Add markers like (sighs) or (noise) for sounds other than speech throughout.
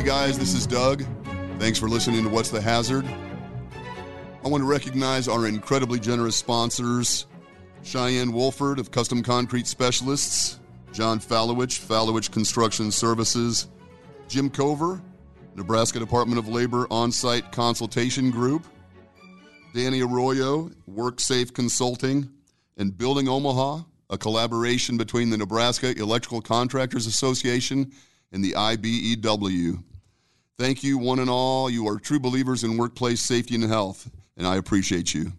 Hey guys, this is Doug. Thanks for listening to What's the Hazard. I want to recognize our incredibly generous sponsors Cheyenne Wolford of Custom Concrete Specialists, John Fallowich, Fallowich Construction Services, Jim Cover, Nebraska Department of Labor On Site Consultation Group, Danny Arroyo, WorkSafe Consulting, and Building Omaha, a collaboration between the Nebraska Electrical Contractors Association and the IBEW. Thank you, one and all. You are true believers in workplace safety and health, and I appreciate you.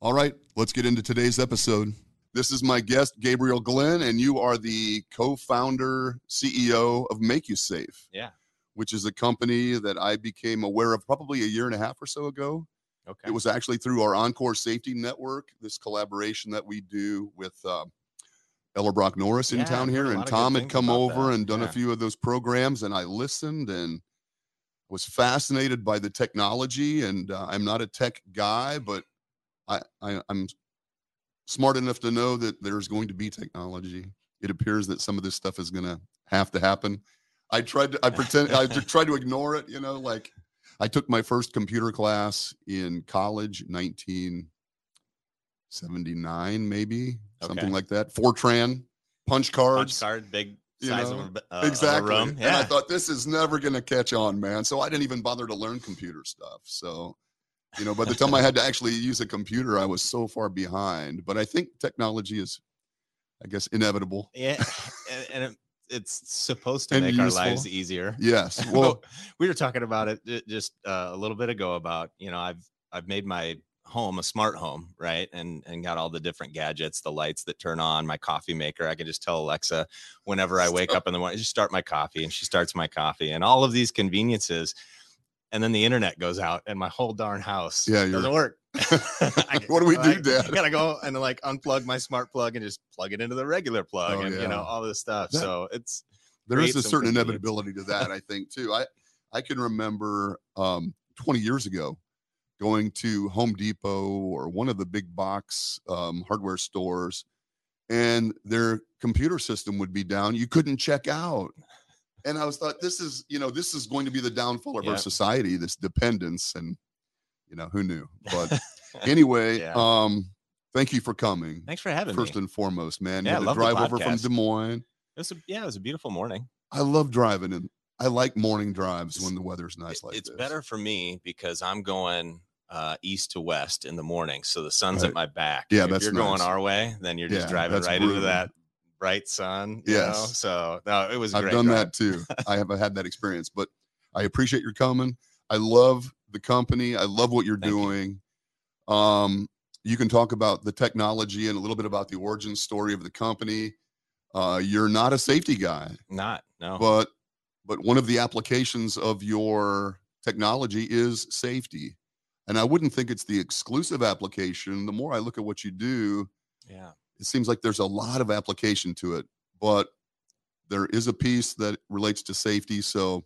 All right, let's get into today's episode. This is my guest, Gabriel Glynn, and you are the co founder, CEO of MakeUSafe. Yeah. Which is a company that I became aware of probably a year and a half or so ago. Okay. It was actually through our Encore Safety Network, this collaboration that we do with uh, Eller Brock Norris in Yeah, town here. And lot of good Tom had come over that. and done a few of those programs, and I listened and was fascinated by the technology. And uh, I'm not a tech guy, but I, I, I'm smart enough to know that there's going to be technology. It appears that some of this stuff is going to have to happen. I tried to, I pretend, I (laughs) tried to ignore it, you know, like I took my first computer class in college, 1979, maybe something like that. Fortran, punch cards. Punch card, big you size know, of a, uh, of a exactly. room. And I thought this is never going to catch on, man. So I didn't even bother to learn computer stuff. So, you know, by the time I had to actually use a computer, I was so far behind. But I think technology is, I guess, inevitable. (laughs) yeah. And, and it, it's supposed to make our lives easier. Yes. (laughs) Well, we were talking about it just uh, a little bit ago about, you know, I've, I've made my home a smart home, right? And, and got all the different gadgets, the lights that turn on, my coffee maker. I can just tell Alexa whenever I wake up in the morning, just start my coffee and she starts my coffee and all of these conveniences. And then the internet goes out and my whole darn house Yeah, doesn't work. (laughs) (laughs) I- What do we do, I Gotta go and like unplug my smart plug and just plug it into the regular plug Oh, and you know all this stuff. That- so it's there is a certain inevitability to that, I think, too. I, I can remember um, 20 years ago going to Home Depot or one of the big box um, hardware stores, and their computer system would be down. You couldn't check out. And I was thought, this is, you know, this is going to be the downfall of our society, this dependence. And, you know, who knew? But (laughs) anyway, Yeah. um, thank you for coming. thanks for having First me. and foremost, man. Yeah, you had to love the drive over from. Des Moines. It was a, yeah, it was a beautiful morning. I love driving and I like morning drives when the weather's nice like it's this. It's better for me because I'm going uh, east to west in the morning, so the sun's Right. at my back. Yeah, if that's you're going our way, then you're just Yeah, driving right into that bright sun. You? Yes. So no, it was. I've done drive. that too. (laughs) I have had that experience, but I appreciate your coming. I love the company. I love what you're Thank you. doing. Um, you can talk about the technology and a little bit about the origin story of the company. Uh, you're not a safety guy, Not no. but but one of the applications of your technology is safety. And I wouldn't think it's the exclusive application. The more I look at what you do, yeah. it seems like there's a lot of application to it, but there is a piece that relates to safety. So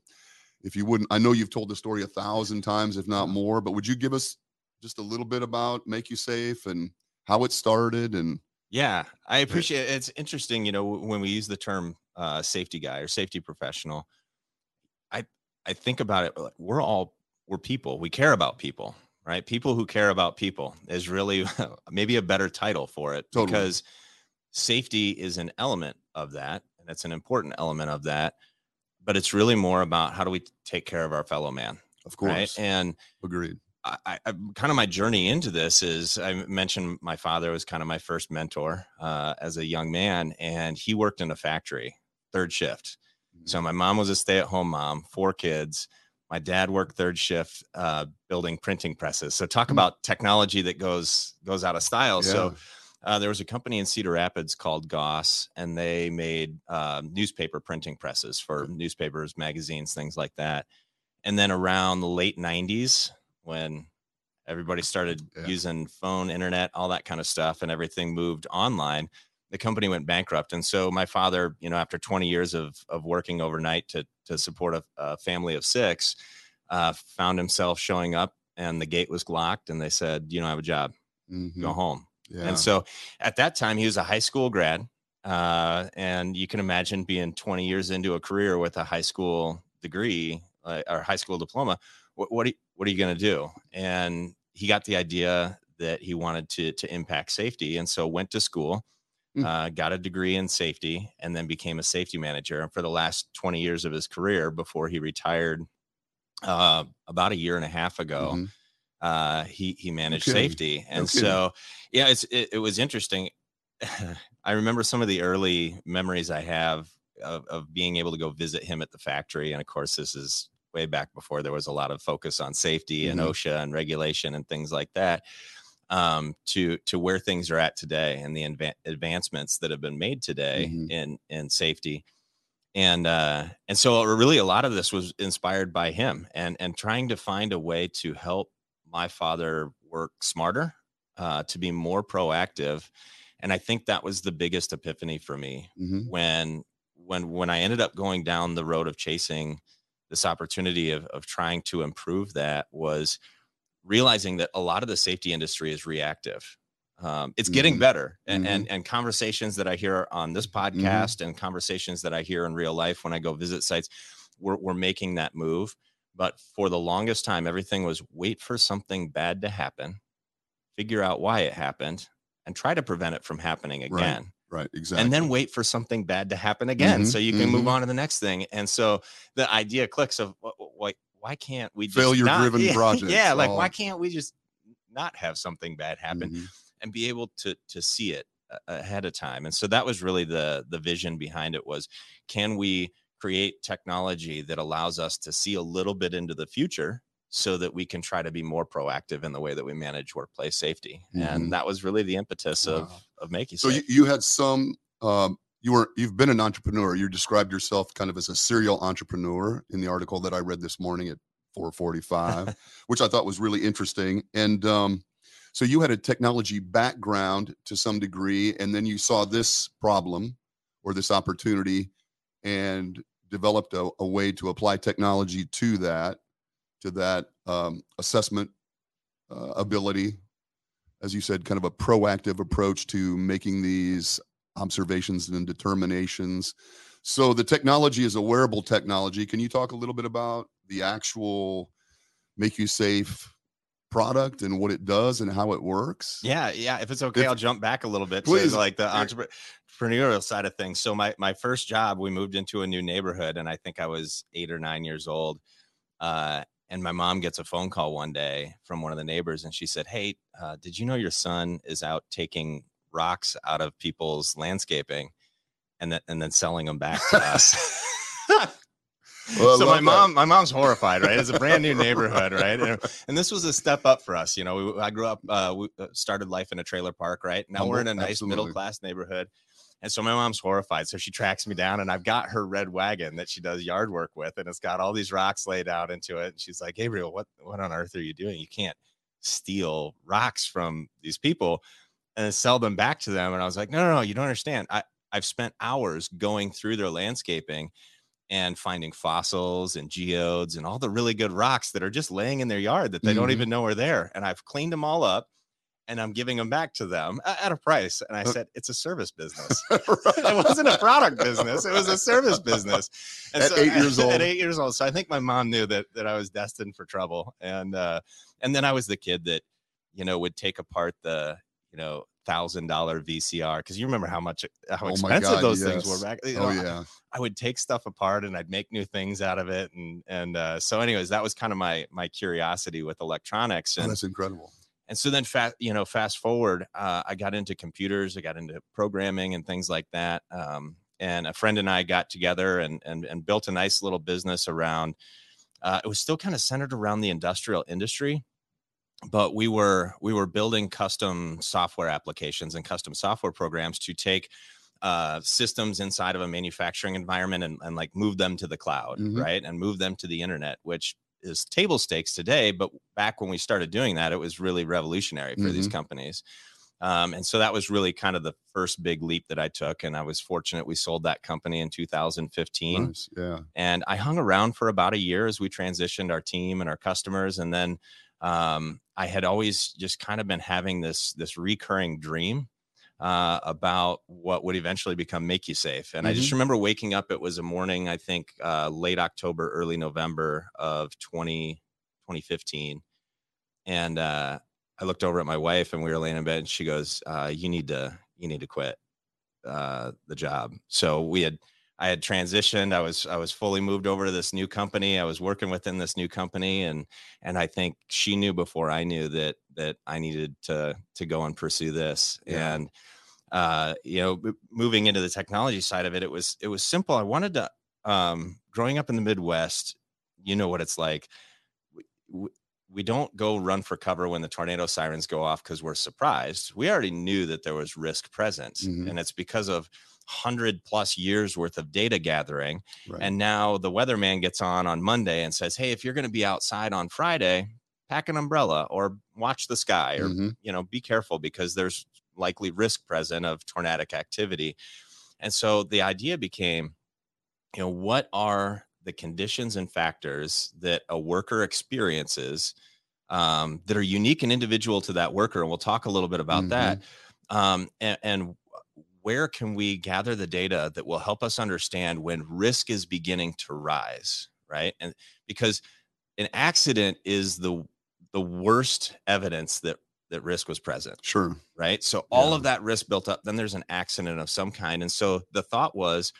if you wouldn't, I know you've told the story a thousand times, if not more, but would you give us just a little bit about MakeUSafe and how it started? And Yeah, I appreciate it. It's interesting, you know, when we use the term uh, safety guy or safety professional, I I think about it. like, We're all we're people. We care about people, right? People who care about people is really (laughs) maybe a better title for it Totally. because safety is an element of that, and it's an important element of that. But it's really more about how do we take care of our fellow man, of right? course, And agreed. I, I kind of my journey into this is I mentioned my father was kind of my first mentor uh, as a young man, and he worked in a factory, third shift. So my mom was a stay-at-home mom, four kids. My dad worked third shift, uh, building printing presses. So talk Hmm. about technology that goes goes out of style. So uh, there was a company in Cedar Rapids called Goss, and they made uh, newspaper printing presses for newspapers, magazines, things like that. And then around the late 90s, when everybody started Yeah. using phone, internet, all that kind of stuff, and everything moved online, the company went bankrupt. And so my father, you know, after 20 years of, of working overnight to, to support a, a family of six, uh, found himself showing up and the gate was locked and they said, you don't have a job, Mhm. go home. Yeah. And so at that time, he was a high school grad. Uh, and you can imagine being 20 years into a career with a high school degree uh, or high school diploma. What what are, you- what are you going to do? And he got the idea that he wanted to to impact safety, and so went to school, Mm. uh, got a degree in safety, and then became a safety manager. And for the last twenty years of his career, before he retired, uh, about a year and a half ago, Mhm. uh, he he managed kidding. safety, and kidding. so yeah, it's it, it was interesting. (laughs) I remember some of the early memories I have of, of being able to go visit him at the factory, and of course, this is way back before there was a lot of focus on safety and Mhm. OSHA and regulation and things like that. Um, to to where things are at today and the adva- advancements that have been made today Mhm. in in safety and uh and so really a lot of this was inspired by him and and trying to find a way to help my father work smarter uh to be more proactive and i think that was the biggest epiphany for me Mhm. when when when i ended up going down the road of chasing this opportunity of of trying to improve that was realizing that a lot of the safety industry is reactive um, it's getting Mhm. better and, and and conversations that i hear on this Mm-hmm. podcast and conversations that i hear in real life when i go visit sites we're, we're making that move but for the longest time everything was wait for something bad to happen figure out why it happened and try to prevent it from happening again Right. Exactly. and then wait for something bad to happen again Mhm, so you can move mhm. on to the next thing and so the idea clicks of why can't we just Failure-driven not- (laughs) yeah, projects, yeah like why can't we just not have something bad happen Mhm. and be able to to see it ahead of time and so that was really the the vision behind it was can we create technology that allows us to see a little bit into the future so that we can try to be more proactive in the way that we manage workplace safety Mhm. and that was really the impetus of Wow. of making So you, you had some. Um, you were you've been an entrepreneur. You described yourself kind of as a serial entrepreneur in the article that I read this morning at 4:45, (laughs) which I thought was really interesting. And um, so you had a technology background to some degree, and then you saw this problem or this opportunity, and developed a, a way to apply technology to that, to that um, assessment uh, ability as you said, kind of a proactive approach to making these observations and determinations. So the technology is a wearable technology. Can you talk a little bit about the actual MakeUSafe product and what it does and how it works? Yeah, yeah. If it's okay, If- I'll jump back a little bit Please. to like the entrepreneurial side of things. So my my first job, we moved into a new neighborhood, and I think I was eight or nine years old. Uh, and my mom gets a phone call one day from one of the neighbors, and she said, "Hey, uh, did you know your son is out taking rocks out of people's landscaping, and then and then selling them back to (laughs) us?" Well, so my that. mom, my mom's horrified, right? It's a brand new neighborhood, (laughs) right? And, and this was a step up for us. You know, we, I grew up, uh, we uh, started life in a trailer park, right? Now we're in a nice middle class neighborhood. And so my mom's horrified. So she tracks me down, and I've got her red wagon that she does yard work with, and it's got all these rocks laid out into it. And she's like, Gabriel, what what on earth are you doing? You can't steal rocks from these people and sell them back to them. And I was like, no, no, no, you don't understand. I, I've spent hours going through their landscaping and finding fossils and geodes and all the really good rocks that are just laying in their yard that they don't Mhm. even know are there. And I've cleaned them all up and I'm giving them back to them at a price. And I Uh, said, it's a service business. (laughs) it wasn't a product business; it was a service business. At eight years (laughs) old. At eight years old, so I think my mom knew that that I was destined for trouble, and uh, and then I was the kid that you know would take apart the you know thousand dollar VCR because you remember how much how Oh expensive God, those things were back. you Oh know, I- yeah. I would take stuff apart and I'd make new things out of it, and and uh, so anyways, that was kind of my my curiosity with electronics, Oh, and that's incredible. and so then fast you know fast forward uh, i got into computers i got into programming and things like that um, and a friend and i got together and and, and built a nice little business around uh, it was still kind of centered around the industrial industry but we were we were building custom software applications and custom software programs to take uh, systems inside of a manufacturing environment and, and like move them to the cloud Mhm. right and move them to the internet which is table stakes today but back when we started doing that it was really revolutionary for these companies um, and so that was really kind of the first big leap that i took and i was fortunate we sold that company in 2015 Nice. Yeah. and I hung around for about a year as we transitioned our team and our customers. And then um, I had always just kind of been having this this recurring dream uh, about what would eventually become MakeUSafe. And I just Mhm. remember waking up. It was a morning, I think, uh, late October, early November of 20, 2015. And uh, I looked over at my wife, and we were laying in bed, and she goes, uh, "You need to, you need to quit uh, the job." So we had, I had transitioned. I was, I was fully moved over to this new company. I was working within this new company, and and I think she knew before I knew that that I needed to to go and pursue this. Yeah. And uh, you know, moving into the technology side of it, it was it was simple. I wanted to, um, growing up in the Midwest, you know what it's like. We, we, we don't go run for cover when the tornado sirens go off because we're surprised. We already knew that there was risk present, Mhm. and it's because of hundred plus years worth of data gathering Right. and now the weatherman gets on on Monday and says, "Hey, if you're going to be outside on Friday, pack an umbrella or watch the sky or Mhm. you know, be careful because there's likely risk present of tornadic activity." And so the idea became, you know, what are the conditions and factors that a worker experiences um, that are unique and individual to that worker? And we'll talk a little bit about that. Um, and, and where can we gather the data that will help us understand when risk is beginning to rise right and because an accident is the the worst evidence that that risk was present Sure. right so all Yeah. of that risk built up then there's an accident of some kind and so the thought was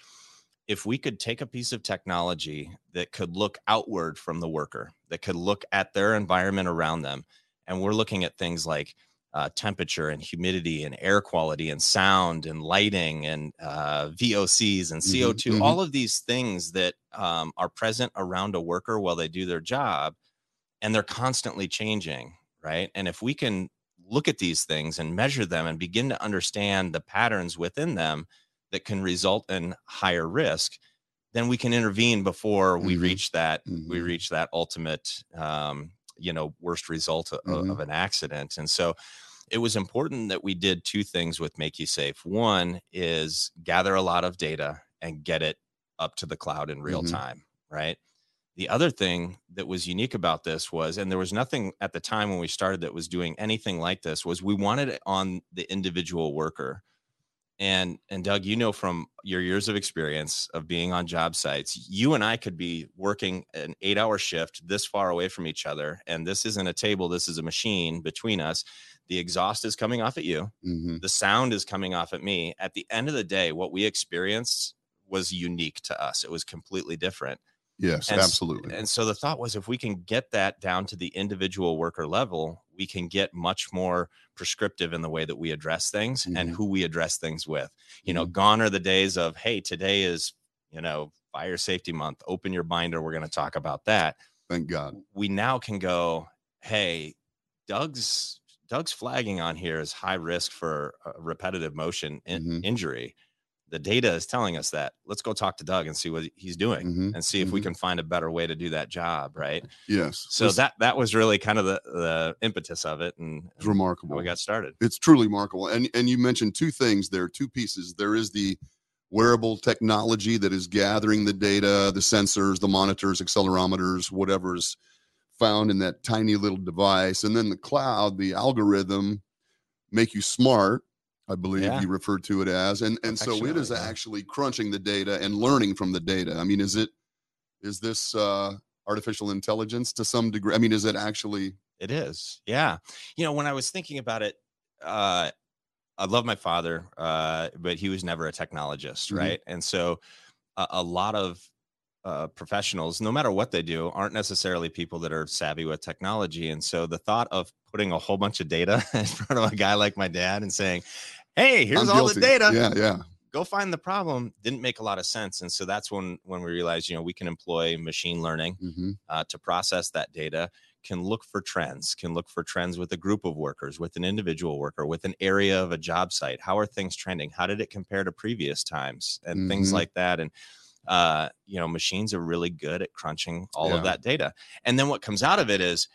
if we could take a piece of technology that could look outward from the worker that could look at their environment around them and we're looking at things like uh, temperature and humidity and air quality and sound and lighting and uh, VOCs and Mhm, CO2, mhm. all of these things that um, are present around a worker while they do their job, and they're constantly changing, right? And if we can look at these things and measure them and begin to understand the patterns within them that can result in higher risk, then we can intervene before we Mhm, reach that we mhm. reach that ultimate um, you know worst result of, Mhm. of an accident and so it was important that we did two things with make you safe one is gather a lot of data and get it up to the cloud in real Mhm. time right the other thing that was unique about this was and there was nothing at the time when we started that was doing anything like this was we wanted it on the individual worker and and Doug, you know from your years of experience of being on job sites, you and I could be working an 8-hour shift this far away from each other and this isn't a table, this is a machine between us. The exhaust is coming off at you, hmm the sound is coming off at me. At the end of the day, what we experienced was unique to us. It was completely different. Yes, And absolutely. And so the thought was if we can get that down to the individual worker level, we can get much more prescriptive in the way that we address things and Mhm. who we address things with. You know, Mhm. gone are the days of, hey, today is, you know, fire safety month. Open your binder. We're going to talk about that. Thank God. We now can go, hey, Doug's Doug's flagging on here is high risk for a repetitive motion in- Mhm. injury. The data is telling us that. Let's go talk to Doug and see what he's doing Mhm, and see if we mhm. can find a better way to do that job, right? Yes. So that that was really kind of the the impetus of it and, and remarkable. we got started. it's truly remarkable. And and you mentioned two things there, two pieces. There is the wearable technology that is gathering the data, the sensors, the monitors, accelerometers, whatever's found in that tiny little device, and then the cloud, the algorithm, make you smart. I believe Yeah. you referred to it as, and and so it is yeah. actually crunching the data and learning from the data. I mean, is it is this uh, artificial intelligence to some degree? I mean, is it actually? It is. Yeah. You know, when I was thinking about it, uh, I love my father, uh, but he was never a technologist, Mhm. right? And so a, a lot of uh, professionals, no matter what they do, aren't necessarily people that are savvy with technology. And so the thought of putting a whole bunch of data (laughs) in front of a guy like my dad and saying, "Hey, here's all the data. Yeah, yeah. Go find the problem," didn't make a lot of sense. And so that's when when we realized, you know, we can employ machine learning hmm uh, to process that data can look for trends can look for trends with a group of workers with an individual worker with an area of a job site how are things trending how did it compare to previous times and things Mhm. like that and uh, you know machines are really good at crunching all Yeah. of that data and then what comes out of it is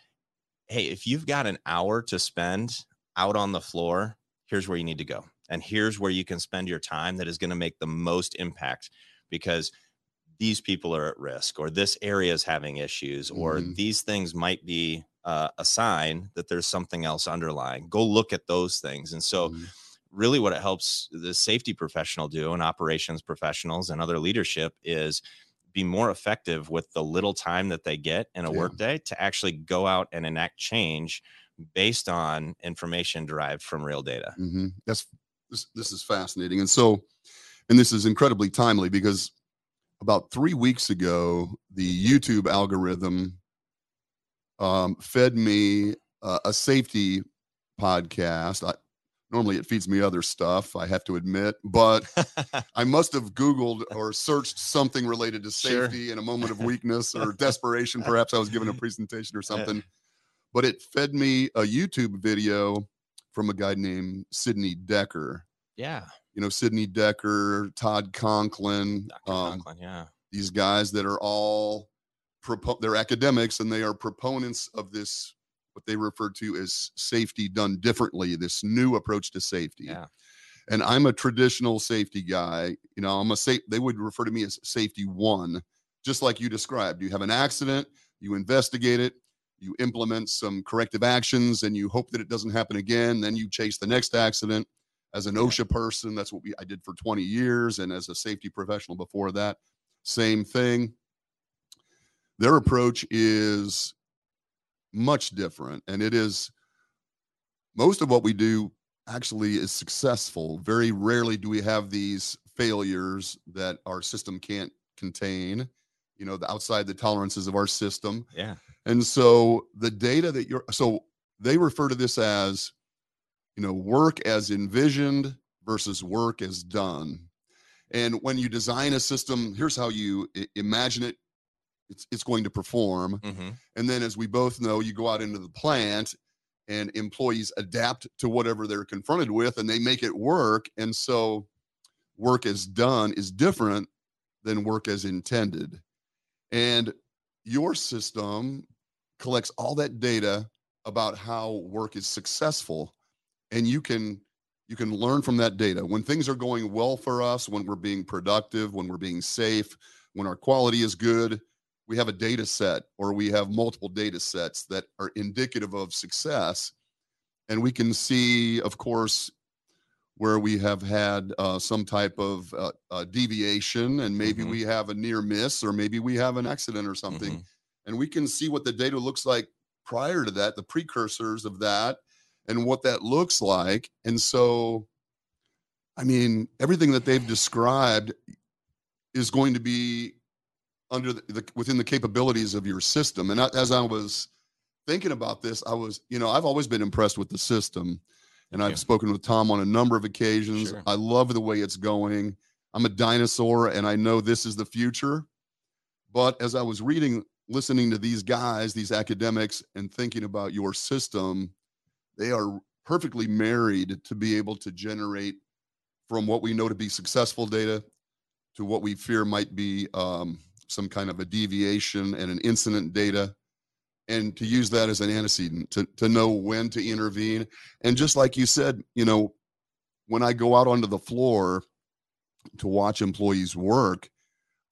hey if you've got an hour to spend out on the floor here's where you need to go and here's where you can spend your time that is going to make the most impact because these people are at risk or this area is having issues or Mhm. these things might be uh, a sign that there's something else underlying go look at those things and so Mhm. really what it helps the safety professional do and operations professionals and other leadership is be more effective with the little time that they get in a Yeah. workday to actually go out and enact change based on information derived from real data. hmm That's this. This is fascinating, and so, and this is incredibly timely because about three weeks ago, the YouTube algorithm um, fed me uh, a safety podcast. I, normally, it feeds me other stuff. I have to admit, but (laughs) I must have Googled or searched something related to Sure. safety in a moment of (laughs) weakness or desperation. Perhaps I was giving a presentation or something. But it fed me a YouTube video from a guy named Sidney Dekker. yeah. You know, Sidney Dekker, Todd Conklin, Dr. um, Conklin, yeah. these guys that are all propo- they're academics and they are proponents of this what they refer to as safety done differently this new approach to safety Yeah. and i'm a traditional safety guy you know i'm a safe they would refer to me as safety one just like you described you have an accident you investigate it you implement some corrective actions and you hope that it doesn't happen again then you chase the next accident. As an osha person that's what we, i did for 20 years and as a safety professional before that same thing. Their approach is much different and it is most of what we do actually is successful. Very rarely do we have these failures that our system can't contain. You know the outside the tolerances of our system. Yeah. And so the data that you're so they refer to this as you know work as envisioned versus work as done and when you design a system here's how you imagine it it's, it's going to perform hmm and then, as we both know, you go out into the plant and employees adapt to whatever they're confronted with and they make it work. And so, work as done is different than work as intended. And your system collects all that data about how work is successful and you can you can learn from that data when things are going well for us when we're being productive when we're being safe when our quality is good we have a data set or we have multiple data sets that are indicative of success and we can see of course where we have had uh, some type of uh, uh, deviation and maybe Mhm. we have a near miss or maybe we have an accident or something Mhm. And we can see what the data looks like prior to that the precursors of that and what that looks like. And so i mean everything that they've described is going to be under the, the within the capabilities of your system. And I, as i was thinking about this i was you know i've always been impressed with the system. And i've you. spoken with tom on a number of occasions. Sure. i love the way it's going. I'm a dinosaur and i know this is the future. But as i was reading listening to these guys these academics and thinking about your system they are perfectly married to be able to generate from what we know to be successful data to what we fear might be um, some kind of a deviation and an incident data. And to use that as an antecedent to, to know when to intervene. And just like you said you know when i go out onto the floor to watch employees work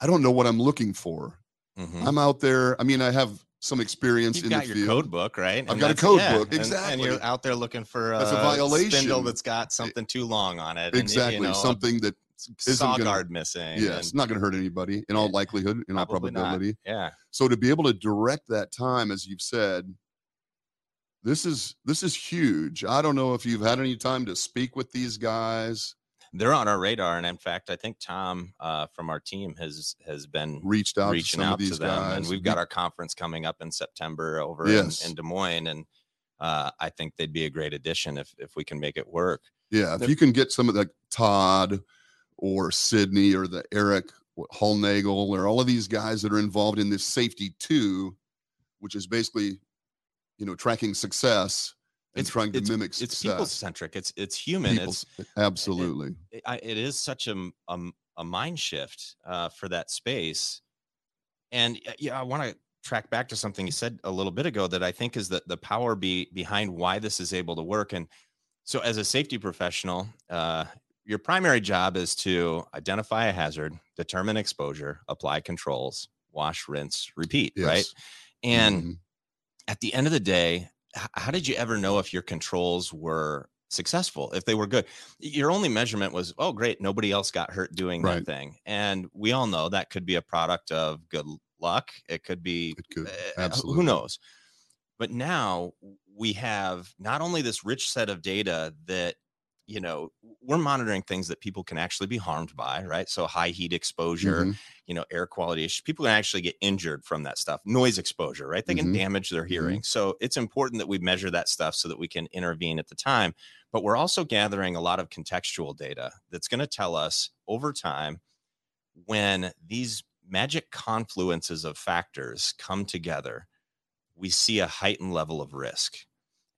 i don't know what i'm looking for Mhm. i'm out there i mean i have some experience You've in got the your field code book, right? I've got a code book, and- And, you're out there looking for a, That's a violation. spindle that's got something too long on it. and, exactly you know, something that saw gonna- guard missing. yeah it's not going to hurt anybody in all likelihood in all probably not. probability Yeah. so to be able to direct that time as you've said this is this is huge i don't know if you've had any time to speak with these guys They're on our radar. And in fact, I think Tom uh, from our team has has been reached out reaching to out to them. guys And we've got our conference coming up in September over Yes. in, in Des Moines. And uh, I think they'd be a great addition if if we can make it work. yeah if you can get some of the todd or sydney or the eric Hollnagel or all of these guys that are involved in this safety two which is basically you know tracking success and trying to it's, mimic it's people centric. It's it's human. It's absolutely it, I, it is such a a mind shift uh, for that space. And uh, yeah, I want to track back to something you said a little bit ago that I think is the, the power be behind why this is able to work. And so, as a safety professional, uh, your primary job is to identify a hazard, determine exposure, apply controls, wash, rinse, repeat, right? Yes. And Mhm. at the end of the day, how did you ever know if your controls were successful, if they were good. Your only measurement was, oh, great, nobody else got hurt doing Right. that thing. And we all know that could be a product of good luck. It could be It could. uh, who knows but now we have not only this rich set of data that you know we're monitoring things that people can actually be harmed by right so high heat exposure Mhm. you know air quality issues people can actually get injured from that stuff noise exposure right they can Mhm. damage their Mhm. hearing so it's important that we measure that stuff so that we can intervene at the time but we're also gathering a lot of contextual data that's going to tell us over time when these magic confluences of factors come together, we see a heightened level of risk.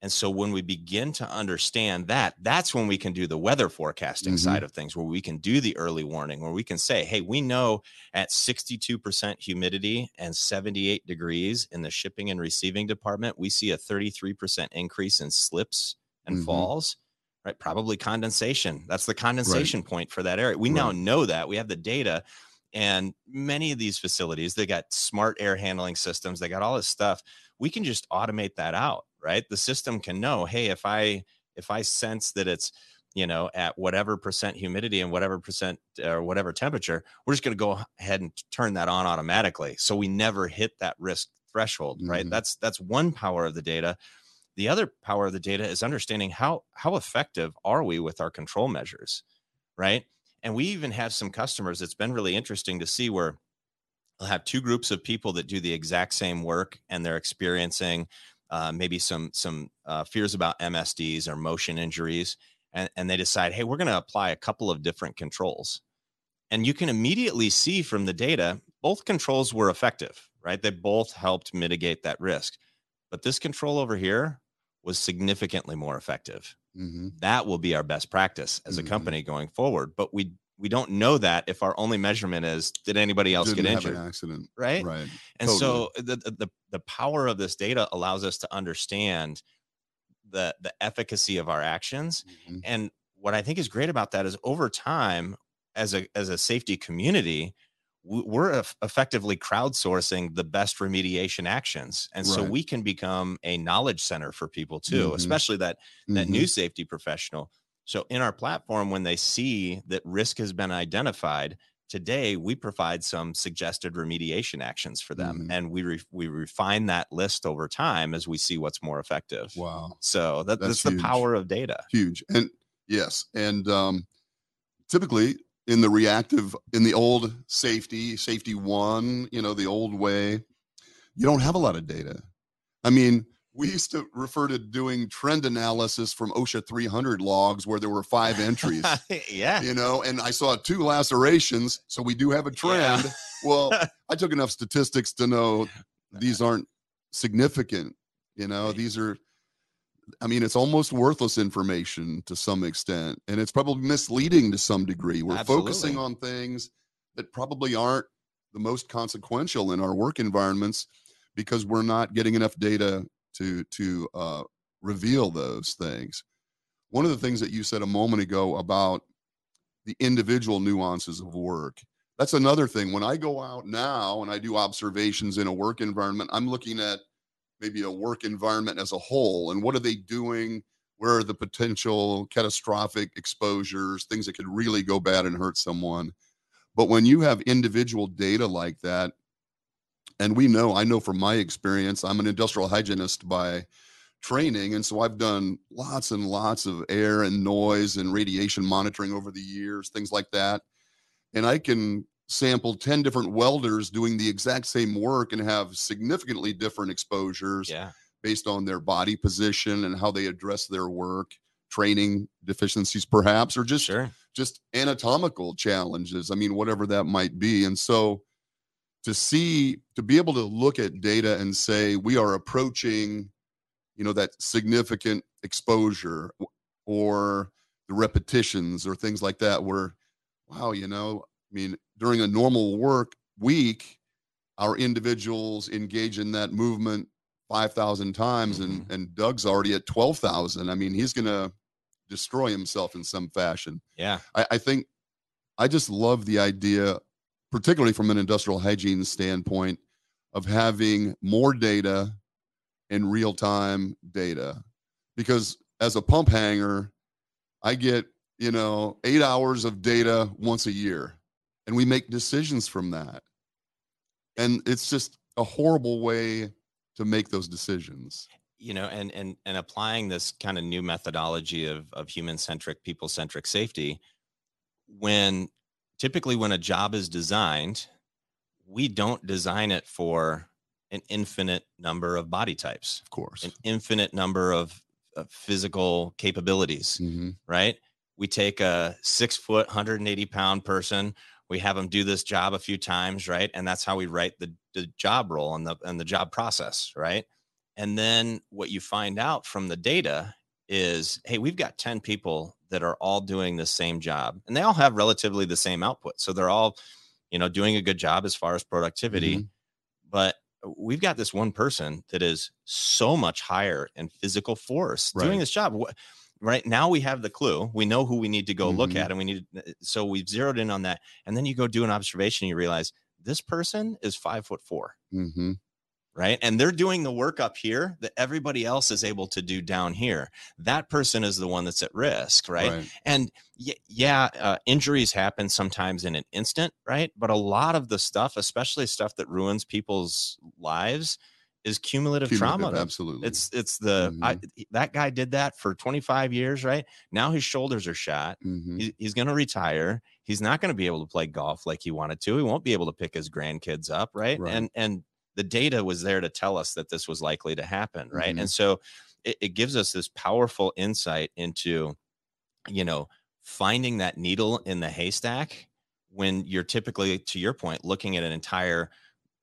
And so when we begin to understand that, that's when we can do the weather forecasting Mhm. side of things, where we can do the early warning, where we can say, hey, we know at 62% humidity and 78 degrees in the shipping and receiving department, we see a 33% increase in slips and Mhm. falls, right? Probably condensation. That's the condensation point for that area. We now know that. We have the data. And many of these facilities, they got smart air handling systems, they got all this stuff. We can just automate that out, right? The system can know, hey, if I if I sense that it's you know at whatever percent humidity and whatever percent or whatever temperature, we're just going to go ahead and turn that on automatically, so we never hit that risk threshold, right? Mhm. That's that's one power of the data. The other power of the data is understanding how how effective are we with our control measures, right? And we even have some customers. It's been really interesting to see where they'll have two groups of people that do the exact same work, and they're experiencing uh, maybe some some uh, fears about MSDs or motion injuries, and, and they decide, hey, we're going to apply a couple of different controls, and you can immediately see from the data both controls were effective, right? They both helped mitigate that risk, but this control over here was significantly more effective Mhm. that will be our best practice as a Mhm. company going forward but we we don't know that if our only measurement is did anybody else Didn't get have injured an accident. right Right. and so the, the the the power of this data allows us to understand the the efficacy of our actions Mhm. and what i think is great about that is over time as a as a safety community we're effectively crowdsourcing the best remediation actions and so we can become a knowledge center for people too Mhm. especially that that Mhm. new safety professional. So in our platform, when they see that risk has been identified, today we provide some suggested remediation actions for them, Mhm. and we re- we refine that list over time as we see what's more effective. Wow. So that, That's that's, the power of data. huge and yes and um typically in the reactive in the old safety safety one you know the old way you don't have a lot of data i mean we used to refer to doing trend analysis from osha 300 logs where there were five entries (laughs) yeah. you know and i saw two lacerations so we do have a Yeah. trend well (laughs) i took enough statistics to know these aren't significant you know these are i mean it's almost worthless information to some extent and it's probably misleading to some degree we're focusing on things that probably aren't the most consequential in our work environments because we're not getting enough data to to uh, reveal those things one of the things that you said a moment ago about the individual nuances of work. That's another thing. When I go out now and I do observations in a work environment, I'm looking at maybe a work environment as a whole and what are they doing? Where are the potential catastrophic exposures, things that could really go bad and hurt someone? But when you have individual data like that, and we know, I know from my experience, I'm an industrial hygienist by training. And so I've done lots and lots of air and noise and radiation monitoring over the years, things like that. And I can sample 10 different welders doing the exact same work and have significantly different exposures Yeah. based on their body position and how they address their work, training deficiencies perhaps, or just Sure. just anatomical challenges. I mean, whatever that might be. And so to see, to be able to look at data and say, we are approaching, you know, that significant exposure or the repetitions or things like that, where, wow, you know, I mean, during a normal work week, our individuals engage in that movement 5,000 times and, mm-hmm. and Doug's already at 12,000. I mean, he's going to destroy himself in some fashion. Yeah. I, I think I just love the idea, particularly from an industrial hygiene standpoint, of having more data and real time data. Because as a pump hanger, I get, you know, eight hours of data once a year, and we make decisions from that. And it's just a horrible way to make those decisions. You know, and and and applying this kind of new methodology of of human centric, people centric safety, when typically when a job is designed, we don't design it for an infinite number of body types, Of course. an infinite number of, of physical capabilities, Mhm. right? We take a six foot, 180 pound person, we have them do this job a few times, right? And that's how we write the, the job role and the and the job process, right? And then what you find out from the data is, hey, we've got 10 people that are all doing the same job and they all have relatively the same output. So they're all, you know, doing a good job as far as productivity. Mhm. But we've got this one person that is so much higher in physical force Right. doing this job. Right now, we have the clue. We know who we need to go look Mhm. at, and we need. So we've zeroed in on that, and then you go do an observation. And you realize this person is five foot four Mhm. Right? And they're doing the work up here that everybody else is able to do down here. That person is the one that's at risk, right? And y- yeah, uh, injuries happen sometimes in an instant, right? But a lot of the stuff, especially stuff that ruins people's lives, is cumulative, Cumulative, trauma. Absolutely. It's it's the I, that guy did that for 25 years, right? Now his shoulders are shot. Mhm. He, he's going to retire. He's not going to be able to play golf like he wanted to. He won't be able to pick his grandkids up, right? Right. And and the data was there to tell us that this was likely to happen, right? Mhm. And so it, it gives us this powerful insight into, you know, finding that needle in the haystack when you're typically, to your point, looking at an entire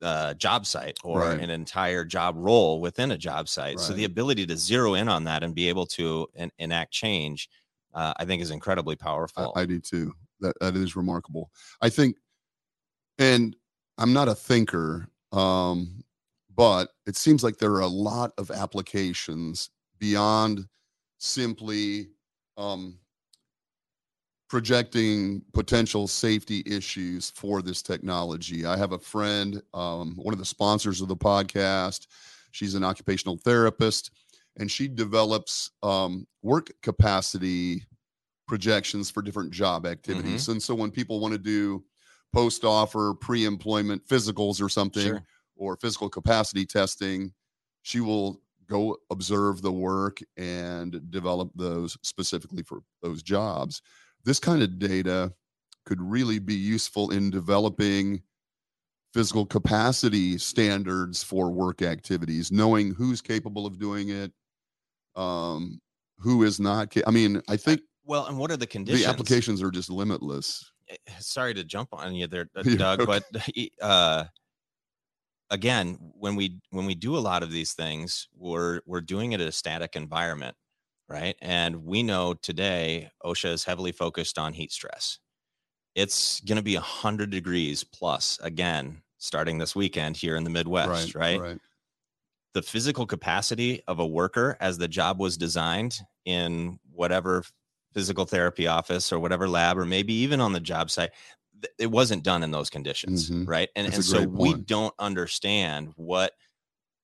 uh, job site or Right. an entire job role within a job site. So the ability to zero in on that and be able to en- enact change, uh, I think, is incredibly powerful. I, I do too. That that is remarkable. I think, and I'm not a thinker, um, but it seems like there are a lot of applications beyond simply um, projecting potential safety issues for this technology. I have a friend, um, one of the sponsors of the podcast. She's an occupational therapist, and she develops um, work capacity projections for different job activities. And so when people want to do post offer, pre employment physicals or something, Sure. or physical capacity testing, she will go observe the work and develop those specifically for those jobs. This kind of data could really be useful in developing physical capacity standards for work activities, knowing who's capable of doing it, um, who is not. Ca- I mean, I think Well, and what are the conditions? the applications are just limitless. Eh, Sorry to jump on you there, (laughs) uh, Doug, okay. but (laughs) uh, again, when we when we do a lot of these things, we're we're doing it in a static environment, right? And we know today OSHA is heavily focused on heat stress. It's going to be 100 degrees plus again starting this weekend here in the Midwest, right? Right. the physical capacity of a worker as the job was designed in whatever physical therapy office or whatever lab or maybe even on the job site it wasn't done in those conditions Mhm. right and, That's and so great we don't understand what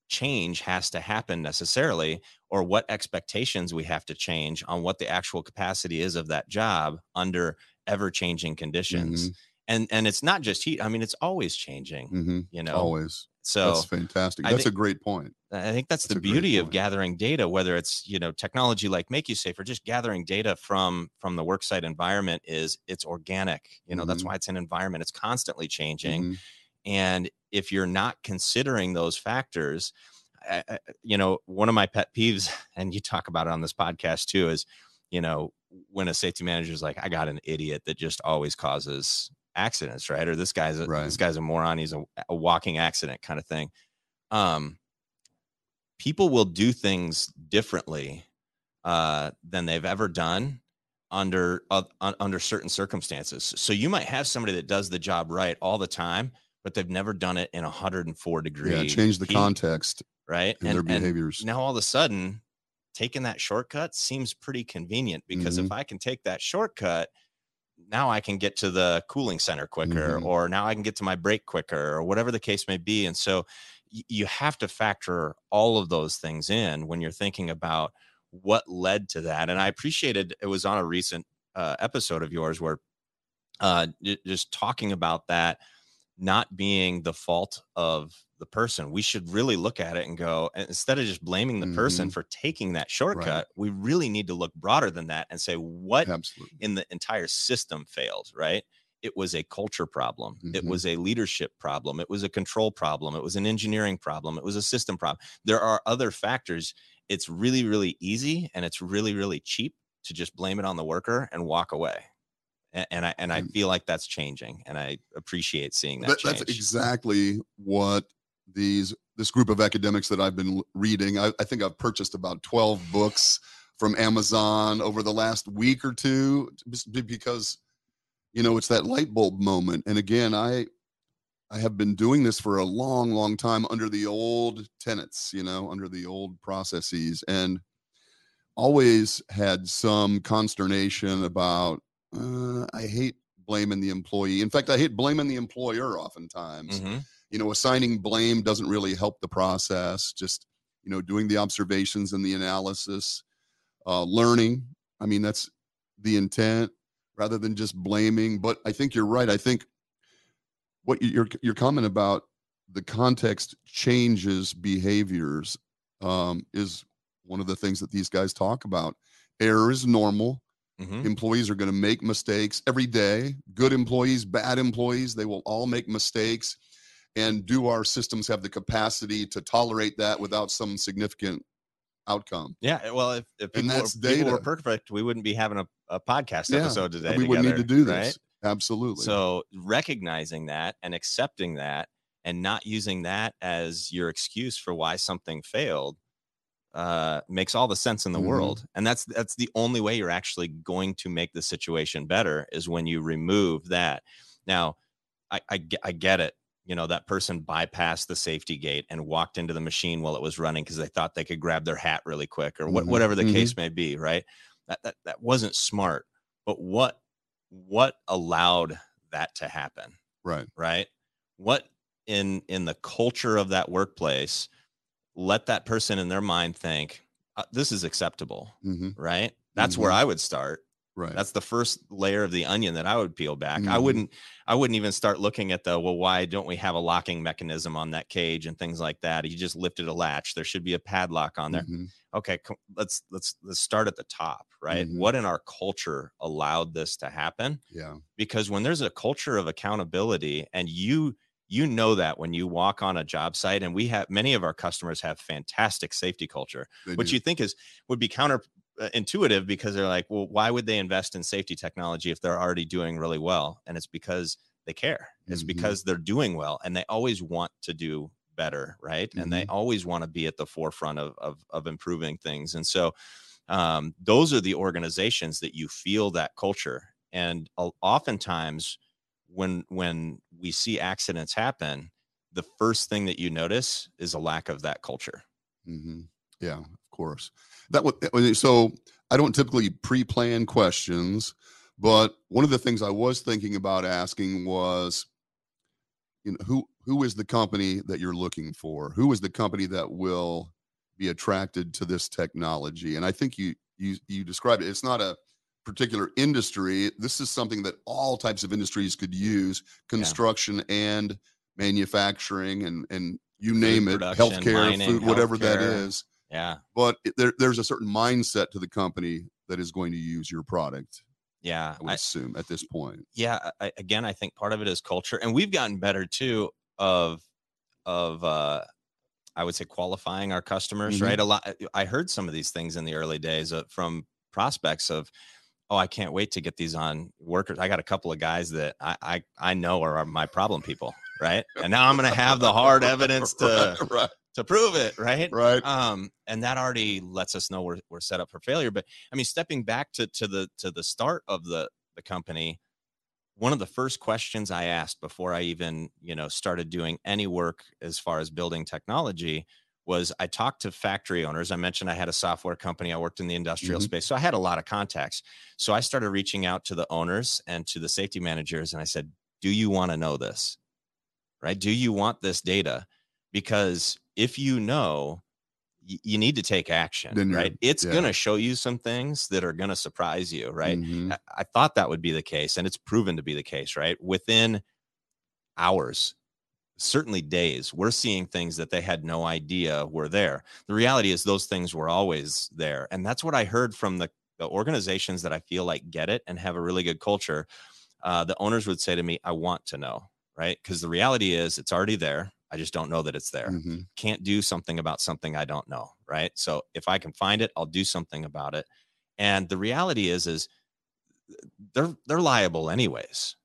change has to happen necessarily or what expectations we have to change on what the actual capacity is of that job under ever changing conditions Mhm. and and it's not just heat i mean it's always changing Mhm. you know Always. So That's fantastic. That's think- a great point. I think that's, That's the beauty of gathering data, whether it's you know technology like MakeUsafe or just gathering data from from the worksite environment. Is it's organic? You know that's Mhm. why it's an environment. It's constantly changing, Mhm. and if you're not considering those factors, I, I- you know one of my pet peeves, (laughs) and you talk about it on this podcast too, is you know when a safety manager is like, I got an idiot that just always causes accidents, right? Or this guy's a, Right. this guy's a moron. He's a, a walking accident kind of thing. Um, people will do things differently uh, than they've ever done under uh, un- under certain circumstances. So you might have somebody that does the job right all the time, but they've never done it in 104 degree. Yeah. Change the heat, context right? And their behaviors. now all of a sudden, taking that shortcut seems pretty convenient because Mm-hmm. if I can take that shortcut, now I can get to the cooling center quicker, Mhm. or now I can get to my break quicker, or whatever the case may be. And so y- you have to factor all of those things in when you're thinking about what led to that. And I appreciated it was on a recent uh, episode of yours where uh, just talking about that not being the fault of the person. We should really look at it and go, instead of just blaming the mm-hmm. person for taking that shortcut, right. we really need to look broader than that and say, what Absolutely. in the entire system failed, right? It was a culture problem. Mm-hmm. It was a leadership problem. It was a control problem. It was an engineering problem. It was a system problem. There are other factors. It's really, really easy and it's really, really cheap to just blame it on the worker and walk away and, I and I feel like that's changing, and I appreciate seeing that. that that's exactly what these this group of academics that I've been reading. I, I, think I've purchased about twelve books from Amazon over the last week or two because you know it's that light bulb moment. And again, I I have been doing this for a long, long time under the old tenets, you know, under the old processes, and always had some consternation about uh, I hate blaming the employee. In fact, I hate blaming the employer oftentimes. Mm-hmm. You know, assigning blame doesn't really help the process. Just, you know, doing the observations and the analysis, uh, learning. I mean, that's the intent rather than just blaming. But I think you're right. I think what your your comment about the context changes behaviors um, is one of the things that these guys talk about. Error is normal. Mm-hmm. Employees are going to make mistakes every day. Good employees, bad employees, they will all make mistakes. And do our systems have the capacity to tolerate that without some significant outcome? Yeah. Well, if, if people, were, people, were, perfect, we wouldn't be having a, a podcast yeah, episode today. We wouldn't need to do this. Right? Absolutely. So recognizing that and accepting that and not using that as your excuse for why something failed uh, makes all the sense in the mm-hmm. world and that's that's the only way you're actually going to make the situation better is when you remove that now I, I, I get it you know that person bypassed the safety gate and walked into the machine while it was running because they thought they could grab their hat really quick or mm-hmm. whatever the mm-hmm. case may be right that, that that wasn't smart but what what allowed that to happen right right what in in the culture of that workplace let that person in their mind think uh, this is acceptable mm-hmm. right that's mm-hmm. where i would start right. That's the first layer of the onion that i would peel back. Mm-hmm. i wouldn't i wouldn't even start looking at the well why don't we have a locking mechanism on that cage? and things like that. You just lifted a latch. There should be a padlock on there. Mm-hmm. okay let's let's let's start at the top right? Mm-hmm. what in our culture allowed this to happen? Yeah. Because when there's a culture of accountability and you you know that when you walk on a job site and we have many of our customers have fantastic safety culture they which do. you think is would be counter intuitive because they're like well why would they invest in safety technology if they're already doing really well and it's because they care it's mm-hmm. because they're doing well and they always want to do better right mm-hmm. and they mm-hmm. always want to be at the forefront of, of, of improving things and so um, those are the organizations that you feel that culture and oftentimes when when we see accidents happen the first thing that you notice is a lack of that culture mm-hmm. yeah of course that would eh, eh, so i don't typically pre-plan questions but one of the things i was thinking about asking was you know who who is the company that you're looking for who is the company that will be attracted to this technology and i think you you you described it it's not a particular industry. This is something that all types of industries could use construction yeah. and manufacturing and, and you name it, healthcare, mining, food, whatever that is. Yeah. But it, there, there's a certain mindset to the company that is going to use your product. Yeah. I would I, assume at this point. Yeah. I, again, I think part of it is culture. And we've gotten better too of, of, uh, I would say qualifying our customers, mm-hmm. right? A lot. I heard some of these things in the early days uh, from prospects of, oh, I can't wait to get these on workers. I got a couple of guys that I I, I know are my problem people, right? And now I'm going to have the hard evidence (laughs) to right, right. To prove it, right? Right. Um, and that already lets us know we're we're set up for failure. But I mean, stepping back to to the to the start of the the company, one of the first questions I asked before I even you know started doing any work as far as building technology was I talked to factory owners. I mentioned I had a software company. I worked in the industrial mm-hmm. space. So I had a lot of contacts. So I started reaching out to the owners and to the safety managers. And I said, Do you want to know this? Right? Do you want this data? Because if you know, you need to take action, right? It's yeah. going to show you some things that are going to surprise you, right? Mhm. I, I thought that would be the case, and it's proven to be the case, right? Within hours, certainly days, we're seeing things that they had no idea were there. The reality is, those things were always there. And that's what I heard from the, the organizations that I feel like get it and have a really good culture. Uh, the owners would say to me, I want to know, right? Because the reality is, it's already there. I just don't know that it's there Mhm. can't do something about something I don't know, right? So if I can find it, I'll do something about it. And the reality is is they're they're liable anyways,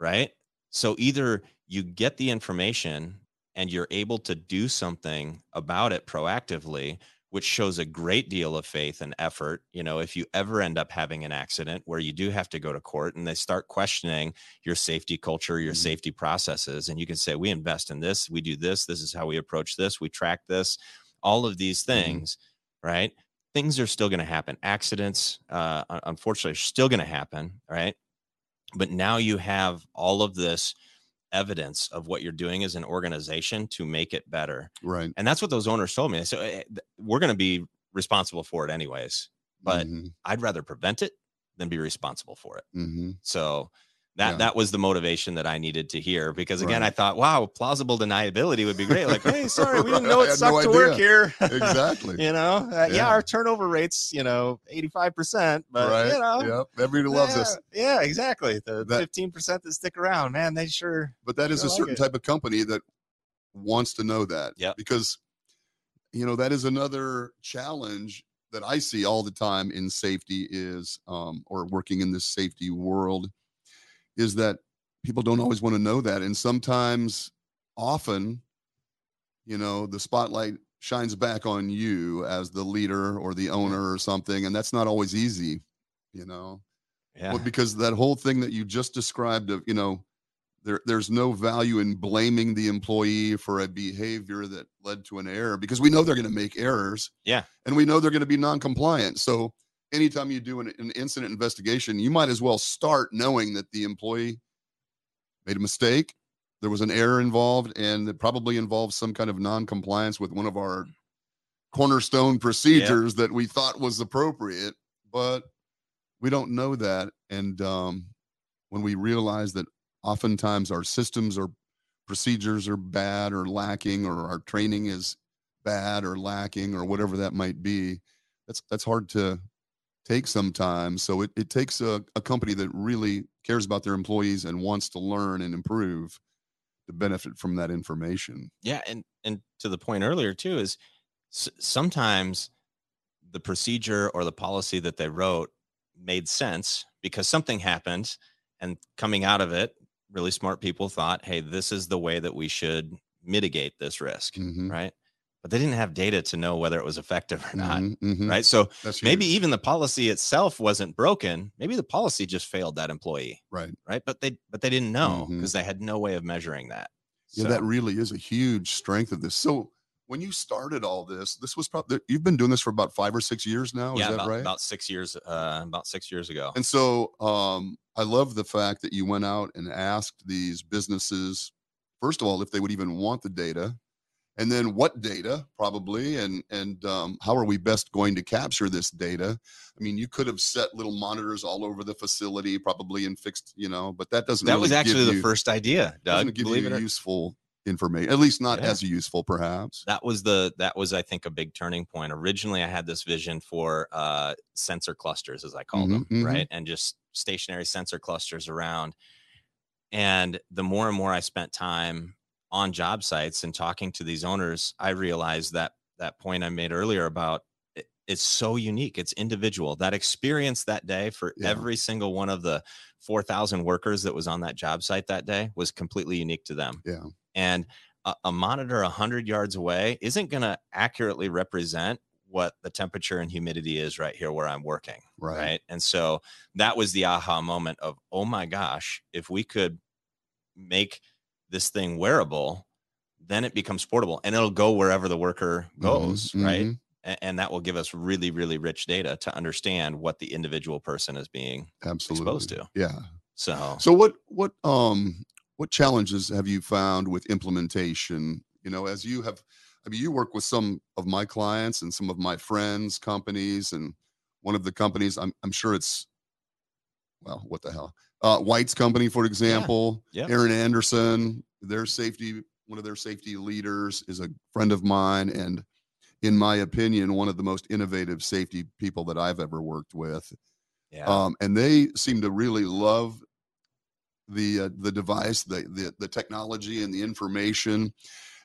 right? So either you get the information and you're able to do something about it proactively, which shows a great deal of faith and effort. You know, if you ever end up having an accident where you do have to go to court and they start questioning your safety culture, your Mhm. safety processes, and you can say, We invest in this, we do this, this is how we approach this, we track this, all of these things, right? Things are still going to happen. Accidents, uh, unfortunately, are still going to happen, right? But now you have all of this evidence of what you're doing as an organization to make it better. Right. And that's what those owners told me. So we're going to be responsible for it anyways. But Mhm. I'd rather prevent it than be responsible for it. Mhm. So that Yeah. that was the motivation that I needed to hear because again, Right. I thought, wow, plausible deniability would be great. Like, (laughs) hey, sorry, we didn't know it sucked no to work here. (laughs) Exactly. you know, uh, yeah. Yeah. our turnover rates, you know, eighty five percent, but right. you know, Yep. Everybody loves yeah, us. Yeah, exactly. The That- fifteen percent that stick around, man, they sure. But that is Sure a like certain it. type of company that wants to know that. yeah Because, you know, that is another challenge that I see all the time in safety is, um, or working in this safety world, is that people don't always want to know that. And sometimes, often, you know, the spotlight shines back on you as the leader or the owner or something. And that's not always easy, you know. Yeah. Well, because that whole thing that you just described of, you know, there there's no value in blaming the employee for a behavior that led to an error because we know they're going to make errors. Yeah. And we know they're going to be non-compliant. So anytime you do an, an incident investigation, you might as well start knowing that the employee made a mistake, there was an error involved, and it probably involved some kind of non-compliance with one of our cornerstone procedures that we thought was appropriate. But we don't know that and um, when we realize that oftentimes our systems or procedures are bad or lacking or our training is bad or lacking or whatever that might be that's that's hard to take some time. so it, it takes a, a company that really cares about their employees and wants to learn and improve to benefit from that information Yeah, and and to the point earlier too is s- sometimes the procedure or the policy that they wrote made sense because something happened and coming out of it really smart people thought hey this is the way that we should mitigate this risk Mhm, right but they didn't have data to know whether it was effective or not mhm, mhm. right so maybe even the policy itself wasn't broken maybe the policy just failed that employee right right but they but they didn't know because they had no way of measuring that Yeah, So- that really is a huge strength of this. So when you started all this, this was probably you've been doing this for about five or six years now. yeah is that about, right? about six years uh about six years ago and so um, I love the fact that you went out and asked these businesses, first of all, if they would even want the data, and then what data, probably, and and um, how are we best going to capture this data? I mean, you could have set little monitors all over the facility, probably and fixed, you know, but that doesn't. that was really give actually the you- first idea doug give believe you it or useful information, at least not Yeah. as useful, perhaps. that was the that was i think a big turning point originally i had this vision for uh sensor clusters as i call them Mhm, mhm. right and just stationary sensor clusters around and the more and more i spent time on job sites and talking to these owners i realized that that point i made earlier about it, it's so unique it's individual that experience that day for Yeah. every single one of the 4000 workers that was on that job site that day was completely unique to them Yeah. and a, a monitor 100 yards away isn't going to accurately represent what the temperature and humidity is right here where I'm working. Right. Right. And so that was the aha moment of, oh my gosh, if we could make this thing wearable, then it becomes portable and it'll go wherever the worker goes. Right. mhm. A- And that will give us really, really rich data to understand what the individual person is being Absolutely. exposed to. Yeah. So, So what what um what challenges have you found with implementation? You know, as you have I mean, you work with some of my clients and some of my friends' companies, and one of the companies, I'm, I'm sure it's, well, what the hell? Uh, White's company, for example, Yeah. Aaron Anderson, their safety, one of their safety leaders is a friend of mine. And in my opinion, one of the most innovative safety people that I've ever worked with. Yeah. Um, and they seem to really love the uh, the device, the, the the technology, and the information.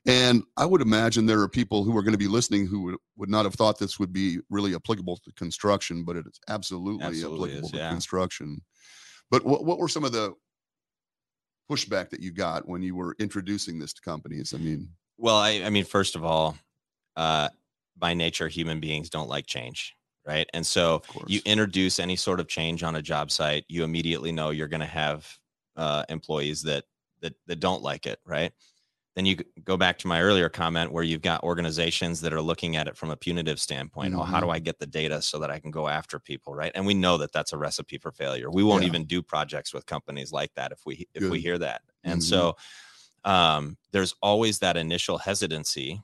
And I would imagine there are people who are going to be listening who would, would not have thought this would be really applicable to construction, but it's absolutely, Absolutely applicable is, to yeah. construction. But what, what were some of the pushback that you got when you were introducing this to companies? I mean, Well, I, I mean, first of all, uh, by nature, human beings don't like change, right? And so you introduce any sort of change on a job site, you immediately know you're going to have uh, employees that that that don't like it, right? Then you go back to my earlier comment where you've got organizations that are looking at it from a punitive standpoint. Oh, how do I get the data so that I can go after people, right? And we know that that's a recipe for failure. We won't Yeah. even do projects with companies like that if we if we hear that. And Mhm. so um, there's always that initial hesitancy.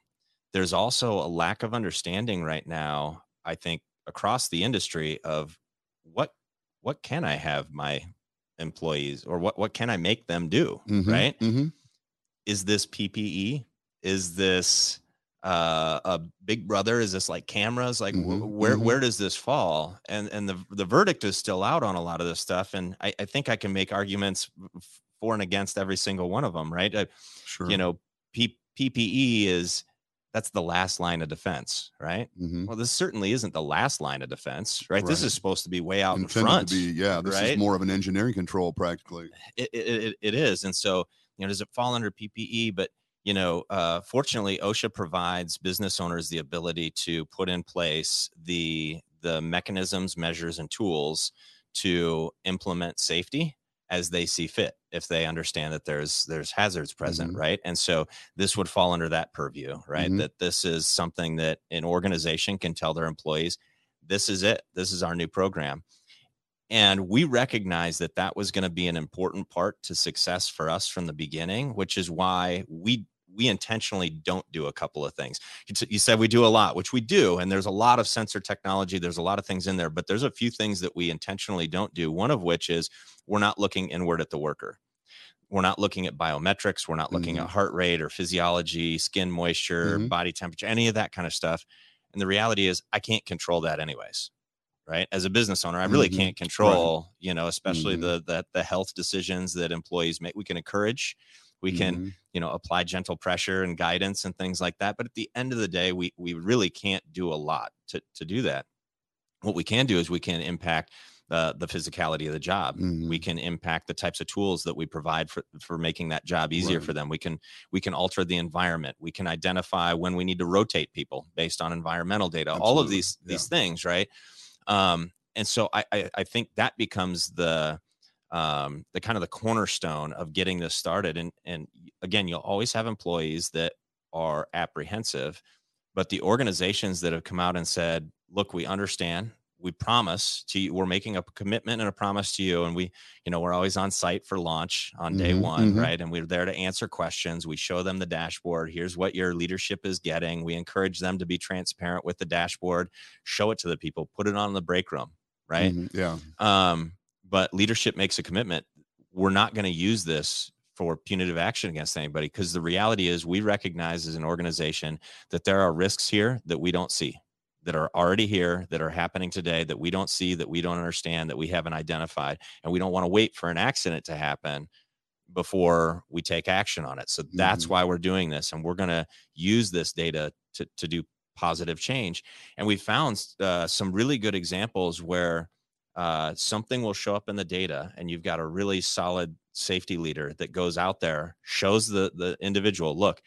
There's also a lack of understanding right now, I think, across the industry of what what can I have my employees or what what can I make them do, Mhm, right? Is this PPE? Is this uh, a Big Brother? Is this like cameras? Like wh- Mhm, where mhm. where does this fall? And and the the verdict is still out on a lot of this stuff. And I, I think I can make arguments for and against every single one of them, right? Uh, Sure. you know, P- PPE is that's the last line of defense, right? Mhm. Well, this certainly isn't the last line of defense, right? This is supposed to be way out in front. to be yeah this right? is more of an engineering control practically It, it, it, it is, and so you know, does it fall under PPE? But you know, uh, fortunately, OSHA provides business owners the ability to put in place the the mechanisms, measures, and tools to implement safety as they see fit if they understand that there's there's hazards present Mhm. right and so this would fall under that purview right Mhm. that this is something that an organization can tell their employees this is it this is our new program and we recognize that that was going to be an important part to success for us from the beginning which is why we we intentionally don't do a couple of things. You, t- you said we do a lot which we do and there's a lot of sensor technology there's a lot of things in there but there's a few things that we intentionally don't do one of which is we're not looking inward at the worker. We're not looking at biometrics we're not looking at heart rate or physiology skin moisture Mhm. body temperature any of that kind of stuff and the reality is i can't control that anyways right as a business owner i really Mhm. can't control you know especially Mhm. the, the the health decisions that employees make we can encourage we can Mhm. you know apply gentle pressure and guidance and things like that but at the end of the day we we really can't do a lot to to do that what we can do is we can impact the the physicality of the job we Mhm. can impact the types of tools that we provide for for making that job easier Right. for them we can we can alter the environment we can identify when we need to rotate people based on environmental data all of these Yeah. these things right um and so I, I i think that becomes the um the kind of the cornerstone of getting this started. And and again you'll always have employees that are apprehensive but the organizations that have come out and said look we understand we promise to you we're making a commitment and a promise to you and we you know we're always on site for launch on day Mhm, one mhm. right? And we're there to answer questions. We show them the dashboard. Here's what your leadership is getting. We encourage them to be transparent with the dashboard. Show it to the people. Put it on the break room right? Mhm. yeah. Um, but leadership makes a commitment. We're not going to use this for punitive action against anybody because the reality is we recognize as an organization that there are risks here that we don't see, that are already here, that are happening today, that we don't see, that we don't understand, that we haven't identified. And we don't want to wait for an accident to happen before we take action on it. So that's Mhm. why we're doing this. And we're going to use this data to, to do positive change. And we found uh, some really good examples where uh, something will show up in the data and you've got a really solid safety leader that goes out there shows the the individual look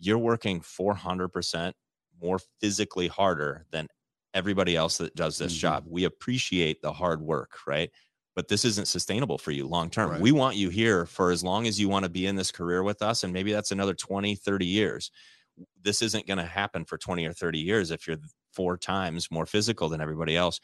you're working 400% more physically harder than everybody else that does this Mhm. job we appreciate the hard work right but this isn't sustainable for you long term Right. we want you here for as long as you want to be in this career with us and maybe that's another 20 30 years this isn't going to happen for 20 or 30 years if you're four times more physical than everybody else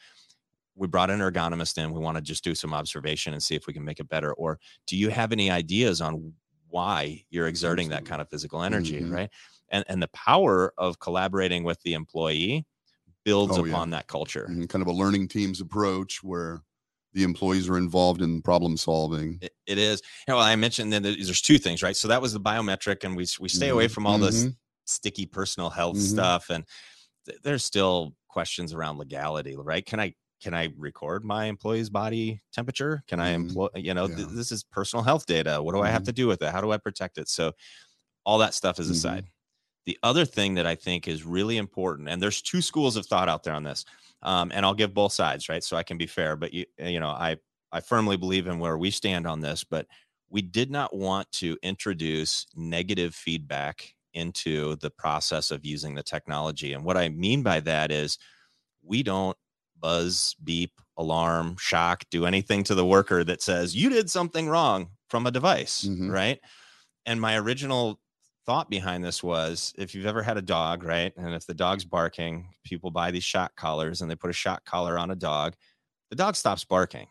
we brought an ergonomist in. We want to just do some observation and see if we can make it better. Or do you have any ideas on why you're exerting that kind of physical energy, Mhm. right? And and the power of collaborating with the employee builds Oh, yeah. upon that culture. Kind of a learning teams approach where the employees are involved in problem solving. It, it is. You know, I mentioned that there's two things, right? So that was the biometric, and we we stay away Mhm, from all this mhm. sticky personal health Mhm. stuff, and th- there's still questions around legality, right? Can I can I record my employee's body temperature? Can I Mhm. employ? You know, th- this is personal health data. What do I have Mhm. to do with it? How do I protect it? So all that stuff is aside. The other thing that I think is really important, and there's two schools of thought out there on this, um, and I'll give both sides, right? So I can be fair, but you, you know, I I firmly believe in where we stand on this, but we did not want to introduce negative feedback into the process of using the technology. And what I mean by that is we don't buzz, beep, alarm, shock, do anything to the worker that says you did something wrong from a device, Mhm. right? And my original thought behind this was if you've ever had a dog, right? And if the dog's barking, people buy these shock collars and they put a shock collar on a dog, the dog stops barking,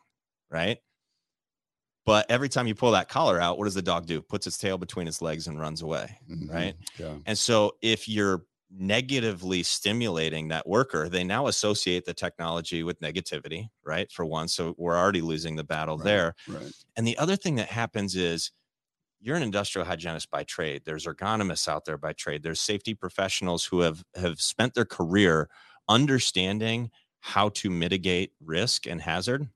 right? But every time you pull that collar out, what does the dog do? Puts its tail between its legs and runs away. Mhm, Right. Yeah. And so if you're negatively stimulating that worker, they now associate the technology with negativity, right? For one. So we're already losing the battle Right. there. Right. And the other thing that happens is you're an industrial hygienist by trade. There's ergonomists out there by trade. There's safety professionals who have have spent their career understanding how to mitigate risk and hazard.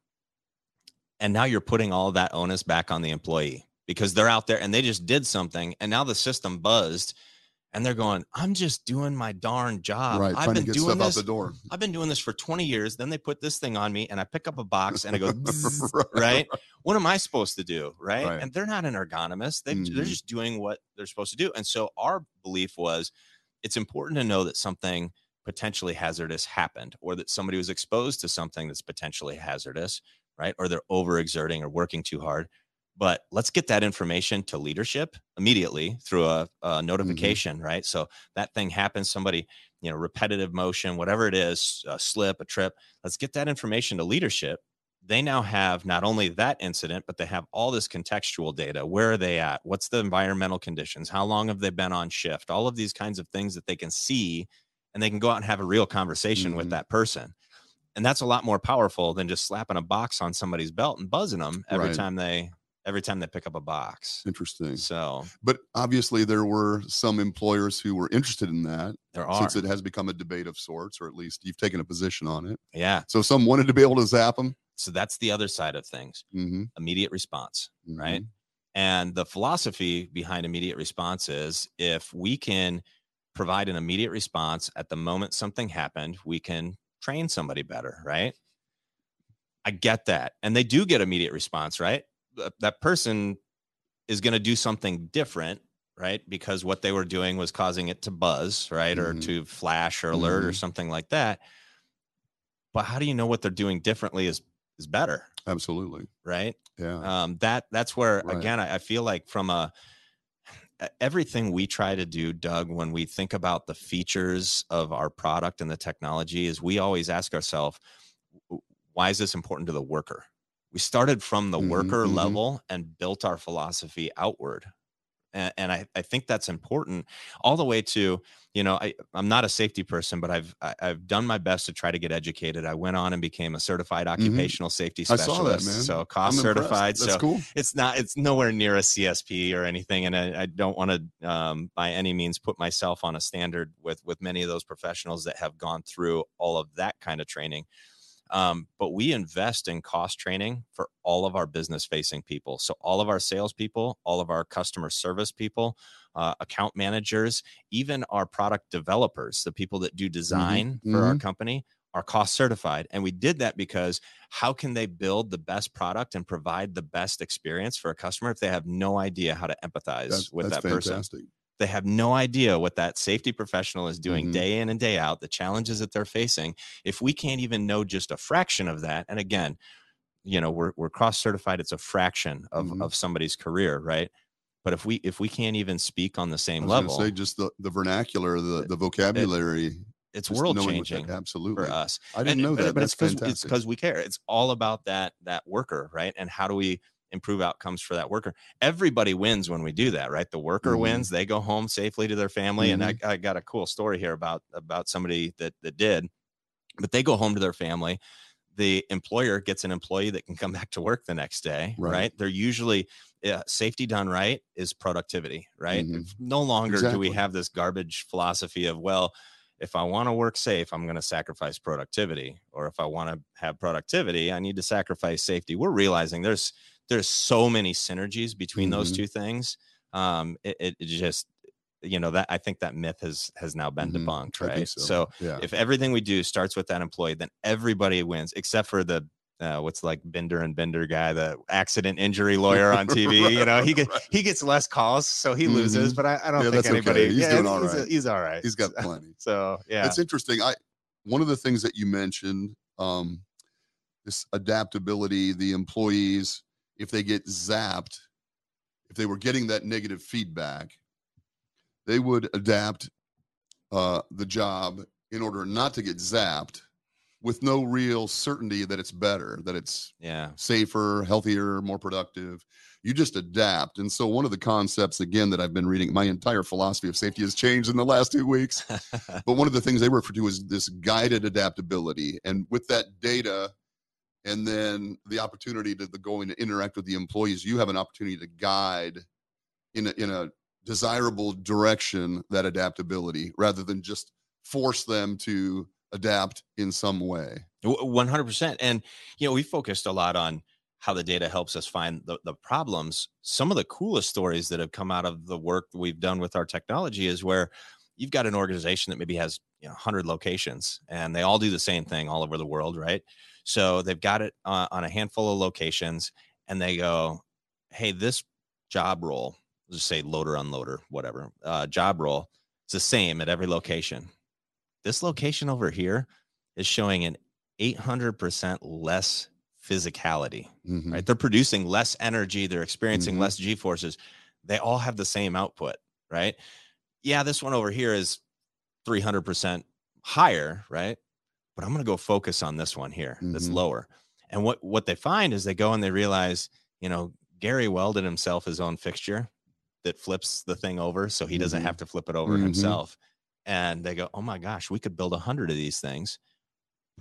And now you're putting all that onus back on the employee because they're out there and they just did something and now the system buzzed and they're going, I'm just doing my darn job. right. I've been doing this. (laughs) I've been doing this for 20 years. Then they put this thing on me and I pick up a box and I go, (laughs) Right. right? What am I supposed to do? Right. Right. And they're not an ergonomist. They, They're Mhm. just doing what they're supposed to do. And so our belief was it's important to know that something potentially hazardous happened or that somebody was exposed to something that's potentially hazardous, right? Or they're overexerting or working too hard. But let's get that information to leadership immediately through a, a notification, right? So that thing happens, somebody you know, repetitive motion, whatever it is, a slip, a trip. Let's get that information to leadership. They now have not only that incident, but they have all this contextual data. Where are they at? What's the environmental conditions? How long have they been on shift? All of these kinds of things that they can see and they can go out and have a real conversation with Mhm. that person. And that's a lot more powerful than just slapping a box on somebody's belt and buzzing them every Right. time they every time they pick up a box. Interesting. So But obviously, there were some employers who were interested in that there are, since it has become a debate of sorts, or at least you've taken a position on it. yeah. So some wanted to be able to zap them. So that's the other side of things. Mm-hmm. Immediate response. right? And the philosophy behind immediate response is if we can provide an immediate response at the moment something happened, we can train somebody better, right? I get that. And they do get immediate response, right? Th- That person is going to do something different, right? Because what they were doing was causing it to buzz, right? Or Mhm. to flash or alert or Mhm. something like that. But how do you know what they're doing differently is is better, Absolutely. right? Yeah. um that that's where Right. again I, I feel like from a everything we try to do doug when we think about the features of our product and the technology is we always ask ourselves why is this important to the worker we started from the Mhm, worker mhm. level and built our philosophy outward and, and I, I think that's important all the way to you know I, i'm not a safety person but i've I- i've done my best to try to get educated i went on and became a certified occupational safety Mm-hmm. I specialist saw that, man. so I'm COSS certified That's so cool. it's not it's nowhere near a csp or anything and i, I don't want to um, by any means put myself on a standard with with many of those professionals that have gone through all of that kind of training um, but we invest in COSS training for all of our business facing people. So all of our salespeople all of our customer service people uh, account managers even our product developers the people that do design for our company are COSS certified. And we did that because how can they build the best product and provide the best experience for a customer if they have no idea how to empathize That's, with that's that person? fantastic. They have no idea what that safety professional is doing Mhm. day in and day out the challenges that they're facing if we can't even know just a fraction of that and again you know we're, we're cross certified it's a fraction of, Mhm. of somebody's career right but if we if we can't even speak on the same level say just the, the vernacular, the, the vocabulary. it's just world what that- changing Absolutely. for us I didn't And- know that. But That's it's it's because we care. It's all about that that worker, right? And how do we improve outcomes for that worker. Everybody wins when we do that, right? The worker Mhm. wins, they go home safely to their family. And I, Mm-hmm. I got a cool story here about about somebody that that did, but they go home to their family. The employer gets an employee that can come (laughs) back to work the next day, Right. right? They're usually yeah, safety done right is productivity, right? Mhm. No longer do we have this garbage philosophy of well, if I want to work safe, I'm going to sacrifice productivity, or if I want to have productivity, I need to sacrifice safety. We're realizing there's there's so many synergies between those Mhm. two things. Um, it, it it just you know that I think that myth has has now been Mhm. debunked, right? so. yeah. if everything we do starts with that employee, then everybody wins, except for the uh, what's like Bender and Bender guy, the accident injury lawyer on (laughs) TV. You know, he gets Right. he gets less calls, so he loses. Mhm. But I, I don't Yeah, think that's okay. anybody. He's yeah, doing all he's, right. he's all right. He's got plenty. (laughs) so yeah, It's interesting. I one of the things that you mentioned, um, this adaptability, the employees, if they get zapped, if they were getting that negative feedback, they would adapt uh, the job in order not to get zapped with no real certainty that it's better, that it's yeah, safer, healthier, more productive. You just adapt. And so, one of the concepts, again, that I've been reading, my entire philosophy of safety has changed in the last two weeks. (laughs) But one of the things they refer to is this guided adaptability. And with that data, and then the opportunity to the go and interact with the employees, you have an opportunity to guide in a, in a desirable direction that adaptability rather than just force them to adapt in some way. One hundred percent. And you know, we focused a lot on how the data helps us find the, the problems. Some of the coolest stories that have come out of the work we've done with our technology is where you've got an organization that maybe has you know 100 locations and they all do the same thing all over the world, right? So they've got it uh, on a handful of locations and they go, hey, this job role, let's just say loader, unloader, whatever, uh, job role, it's the same at every location. This location over here is showing an 800% less physicality, Mhm. right? They're producing less energy, they're experiencing Mhm. less G forces. They all have the same output, right? Yeah, this one over here is 300% higher, right? But I'm going to go focus on this one here that's Mhm. lower. And what what they find is they go and they realize, you know, Gary welded himself his own fixture that flips the thing over so he doesn't Mhm. have to flip it over Mhm. himself. And they go, "Oh my gosh, we could build a hundred of these things."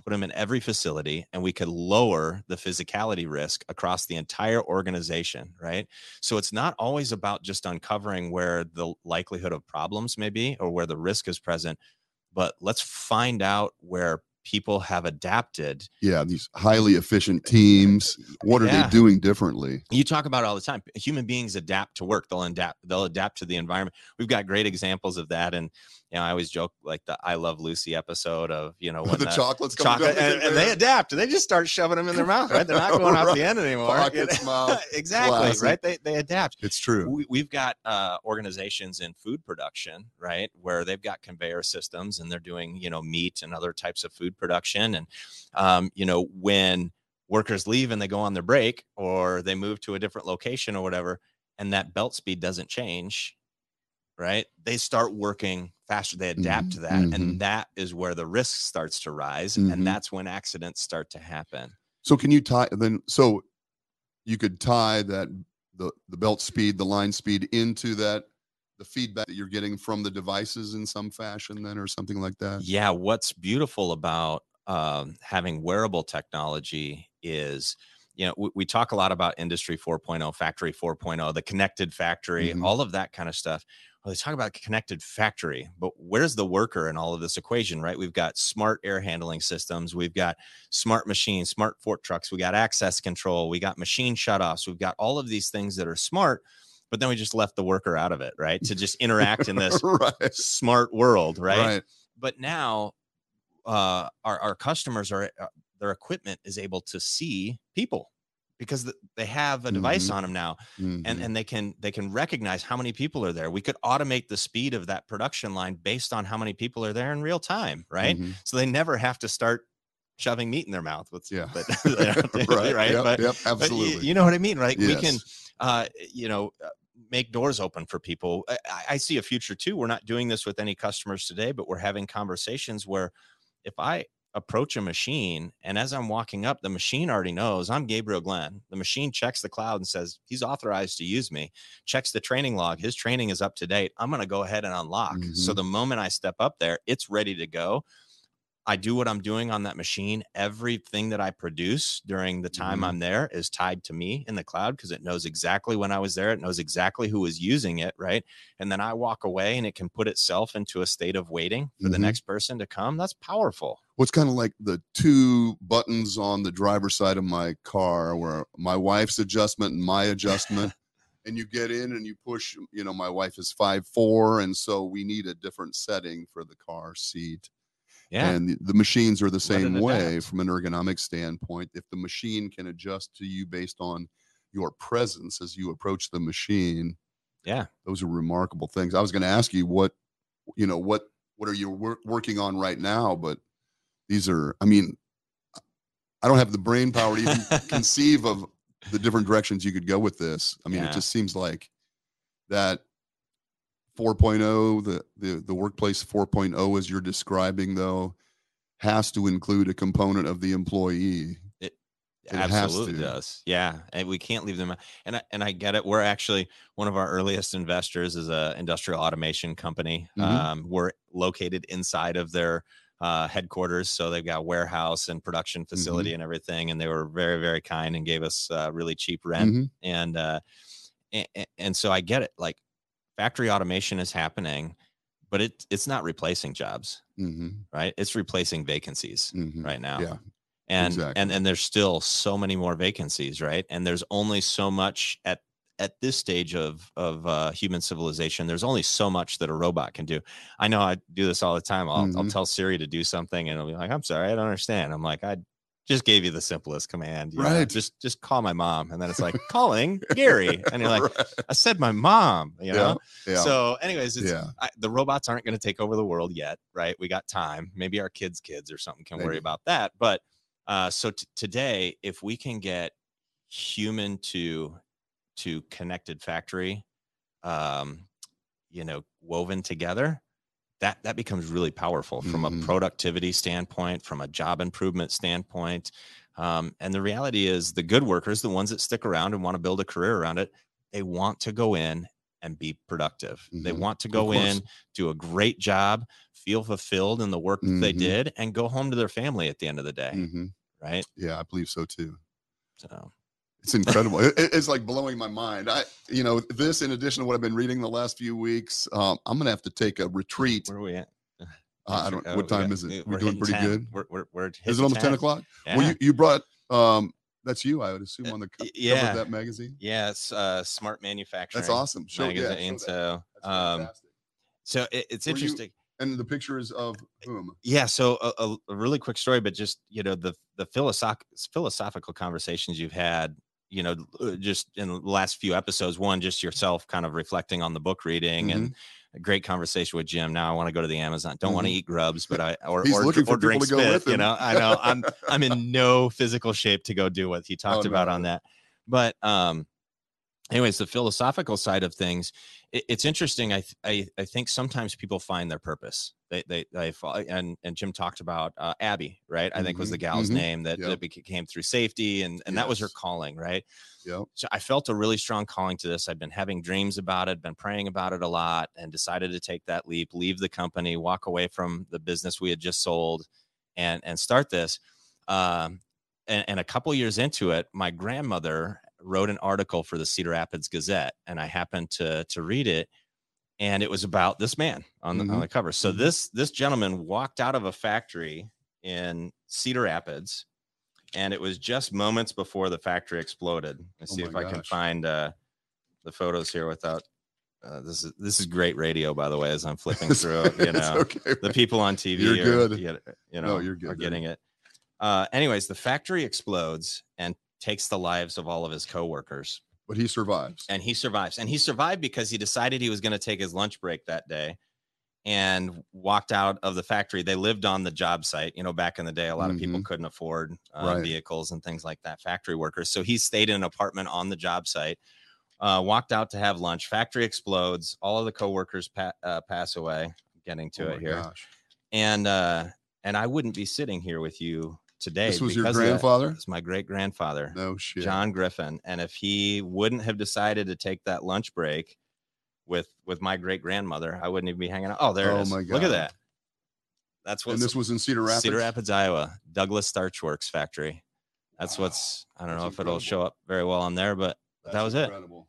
Put them in every facility and we could lower the physicality risk across the entire organization right so it's not always about just uncovering where the likelihood of problems may be or where the risk is present but let's find out where people have adapted Yeah, these highly efficient teams. What are Yeah. they doing differently? you talk about it all the time human beings adapt to work they'll adapt they'll adapt to the environment we've got great examples of that and you know i always joke like the i love lucy episode of you know (laughs) when the the chocolates chocolate and, and they adapt they just start shoving them in their mouth right they're not (laughs) going Right. the end anymore (laughs) Pockets, mouth. exactly Classic. right they, they adapt It's true. we, we've got uh, organizations in food production right where they've got conveyor systems and they're doing you know meat and other types of food production and um, you know when workers leave and they go on their break or they move to a different location or whatever and that belt speed doesn't change right they start working faster they adapt Mhm, to that mhm. and that is where the risk starts to rise Mhm. and that's when accidents start to happen So can you tie then? So you could tie that the the belt speed, the line speed into that the feedback that you're getting from the devices in some fashion, then, or something like that. Yeah, what's beautiful about um, having wearable technology is, you know, we, we talk a lot about industry 4.0, factory 4.0, the connected factory, Mhm. all of that kind of stuff. Well, they talk about connected factory, but where's the worker in all of this equation, right? We've got smart air handling systems, we've got smart machines, smart fork trucks, we got access control, we got machine shutoffs, we've got all of these things that are smart, but then we just left the worker out of it, right? To just interact in this (laughs) right. smart world, right? Right. but now uh, our, our customers are uh, their equipment is able to see people because they have a device Mhm. on them now and Mhm. and they can they can recognize how many people are there we could automate the speed of that production line based on how many people are there in real time right Mhm. so they never have to start shoving meat in their mouth with Yeah. but, (laughs) (laughs) right. (laughs) right Yep, but, yep, but y- absolutely. you know what i mean right we can uh, you know, uh, make doors open for people. I, I see a future too. We're not doing this with any customers today, but we're having conversations where if I approach a machine and as i'm walking up the machine already knows i'm Gabriel Glynn. The machine checks the cloud and says he's authorized to use me. Checks the training log. His training is up to date. I'm going to go ahead and unlock. So Mhm. the moment i step up there it's ready to go I do what I'm doing on that machine. Everything that I produce during the time Mhm. I'm there is tied to me in the cloud because it knows exactly when I was there. It knows exactly who was using it. Right. And then I walk away and it can put itself into a state of waiting for the Mhm. next person to come. That's powerful. What's kind of like the two buttons on the driver's side of my car where my wife's adjustment and my adjustment. (laughs) and you get in and you push, you know, my wife is five four, and so we need a different setting for the car seat. Yeah. And the, the machines are the same way adapt. from an ergonomic standpoint. If the machine can adjust to you based on your presence as you approach the machine, Yeah. those are remarkable things. I was going to ask you what, you know, what what are you wor- working on right now? But these are, I mean, I don't have the brain power to even (laughs) conceive of the different directions you could go with this. I mean, Yeah. it just seems like that 4.0, the the the workplace 4.0 as you're describing though, has to include a component of the employee. It has absolutely does yeah and we can't leave them out. and I, and I get it we're actually one of our earliest investors is a industrial automation company Mhm. um, we're located inside of their uh, headquarters so they've got warehouse and production Mm-hmm. facility and everything and they were very very kind and gave us uh, really cheap rent Mhm. and uh and, and so i get it like factory automation is happening but it it's not replacing jobs Mhm. right it's replacing vacancies Mhm. right now Yeah. and Exactly. and and there's still so many more vacancies right and there's only so much at at this stage of of uh, human civilization there's only so much that a robot can do i know i do this all the time i'll, I'll Mhm. tell siri to do something and it'll be like i'm sorry i don't understand i'm like i just gave you the simplest command you know, Right. just just call my mom and then it's like calling gary and you're (laughs) like Right. i said my mom you know yeah. Yeah. so anyways it's yeah. I, the robots aren't going to take over the world yet, right? We got time. Maybe our kids' kids or something can worry about that. But uh, so t- today, if we can get human to to connected factory, um, you know, woven together, that that becomes really powerful from Mhm. a productivity standpoint, from a job improvement standpoint. Um, and the reality is, the good workers, the ones that stick around and want to build a career around it, they want to go in and be productive. They Mhm. want to go in, do a great job, feel fulfilled in the work that they did, and go home to their family at the end of the day. Mhm. Right. Yeah, I believe so too. So It's incredible. It- it- it's like blowing my mind. I, you know, this in addition to what I've been reading the last few weeks, um, I'm gonna have to take a retreat. where are we at? Uh, I don't. Oh, what time got- is it? we- We're, doing pretty 10. good. We're, we're, we're Is it almost ten o'clock? Yeah. Well, you, you brought. Um, that's you, I would assume, on the co- Y- cover yeah. of that magazine. yeah, it's uh, smart manufacturing. That's awesome. Show, yeah, magazine. that. so, um, fantastic. so it, it's Were you- interesting. and the picture is of whom? yeah so a, a, a really quick story but just you know the the philosoph- philosophical conversations you've had you know uh, just in the last few episodes one just yourself kind of reflecting on the book reading and a great conversation with jim. Now i want to go to the amazon. Don't want to eat grubs but i or, He's or, or drink spit you know? I know i'm i'm in no physical shape to go do what he talked Oh, about no. on that. But um anyways the philosophical side of things it, it's interesting I, I i think sometimes people find their purpose. They they, they fall, and and jim talked about uh, abby right? I think was Mhm, the gal's mhm, name that, yep. that beca- came through safety and and that was her calling right? Yep. so i felt a really strong calling to this. I've been having dreams about it been praying about it a lot and decided to take that leap leave the company walk away from the business we had just sold and and start this. Um and, and a couple years into it my grandmother wrote an article for the cedar rapids gazette and i happened to to read it and it was about this man on the, on Mhm, the cover so mhm. this this gentleman walked out of a factory in cedar rapids and it was just moments before the factory exploded let's Oh see if i can find uh the photos here without uh, this is this is great radio by the way as i'm (laughs) flipping through you know okay. the people on TV You're are, good. You, you No, know, you're good, are dude. getting it. Uh, anyways, the factory explodes takes the lives of all of his coworkers, But he survives. and he survives. And he survived because he decided he was going to take his lunch break that day and walked out of the factory. They lived on the job site. You know, back in the day, a lot of people Mhm. couldn't afford uh, Right. vehicles and things like that. Factory workers. So he stayed in an apartment on the job site. Uh, walked out to have lunch. Factory explodes. All of the coworkers pa- uh, pass away. Getting to Oh it here gosh. and uh and I wouldn't be sitting here with you today. This was your because of that. grandfather? It's my great grandfather, No shit. John Griffin. And if he wouldn't have decided to take that lunch break with with my great grandmother, I wouldn't even be hanging out. Oh, there Oh it is. my Look at that. That's what and this was in Cedar Rapids. Cedar Rapids, Iowa, Douglas Starch Works factory. That's Wow. what's I don't That's know if it'll show up very well on there, but That's that was it. incredible.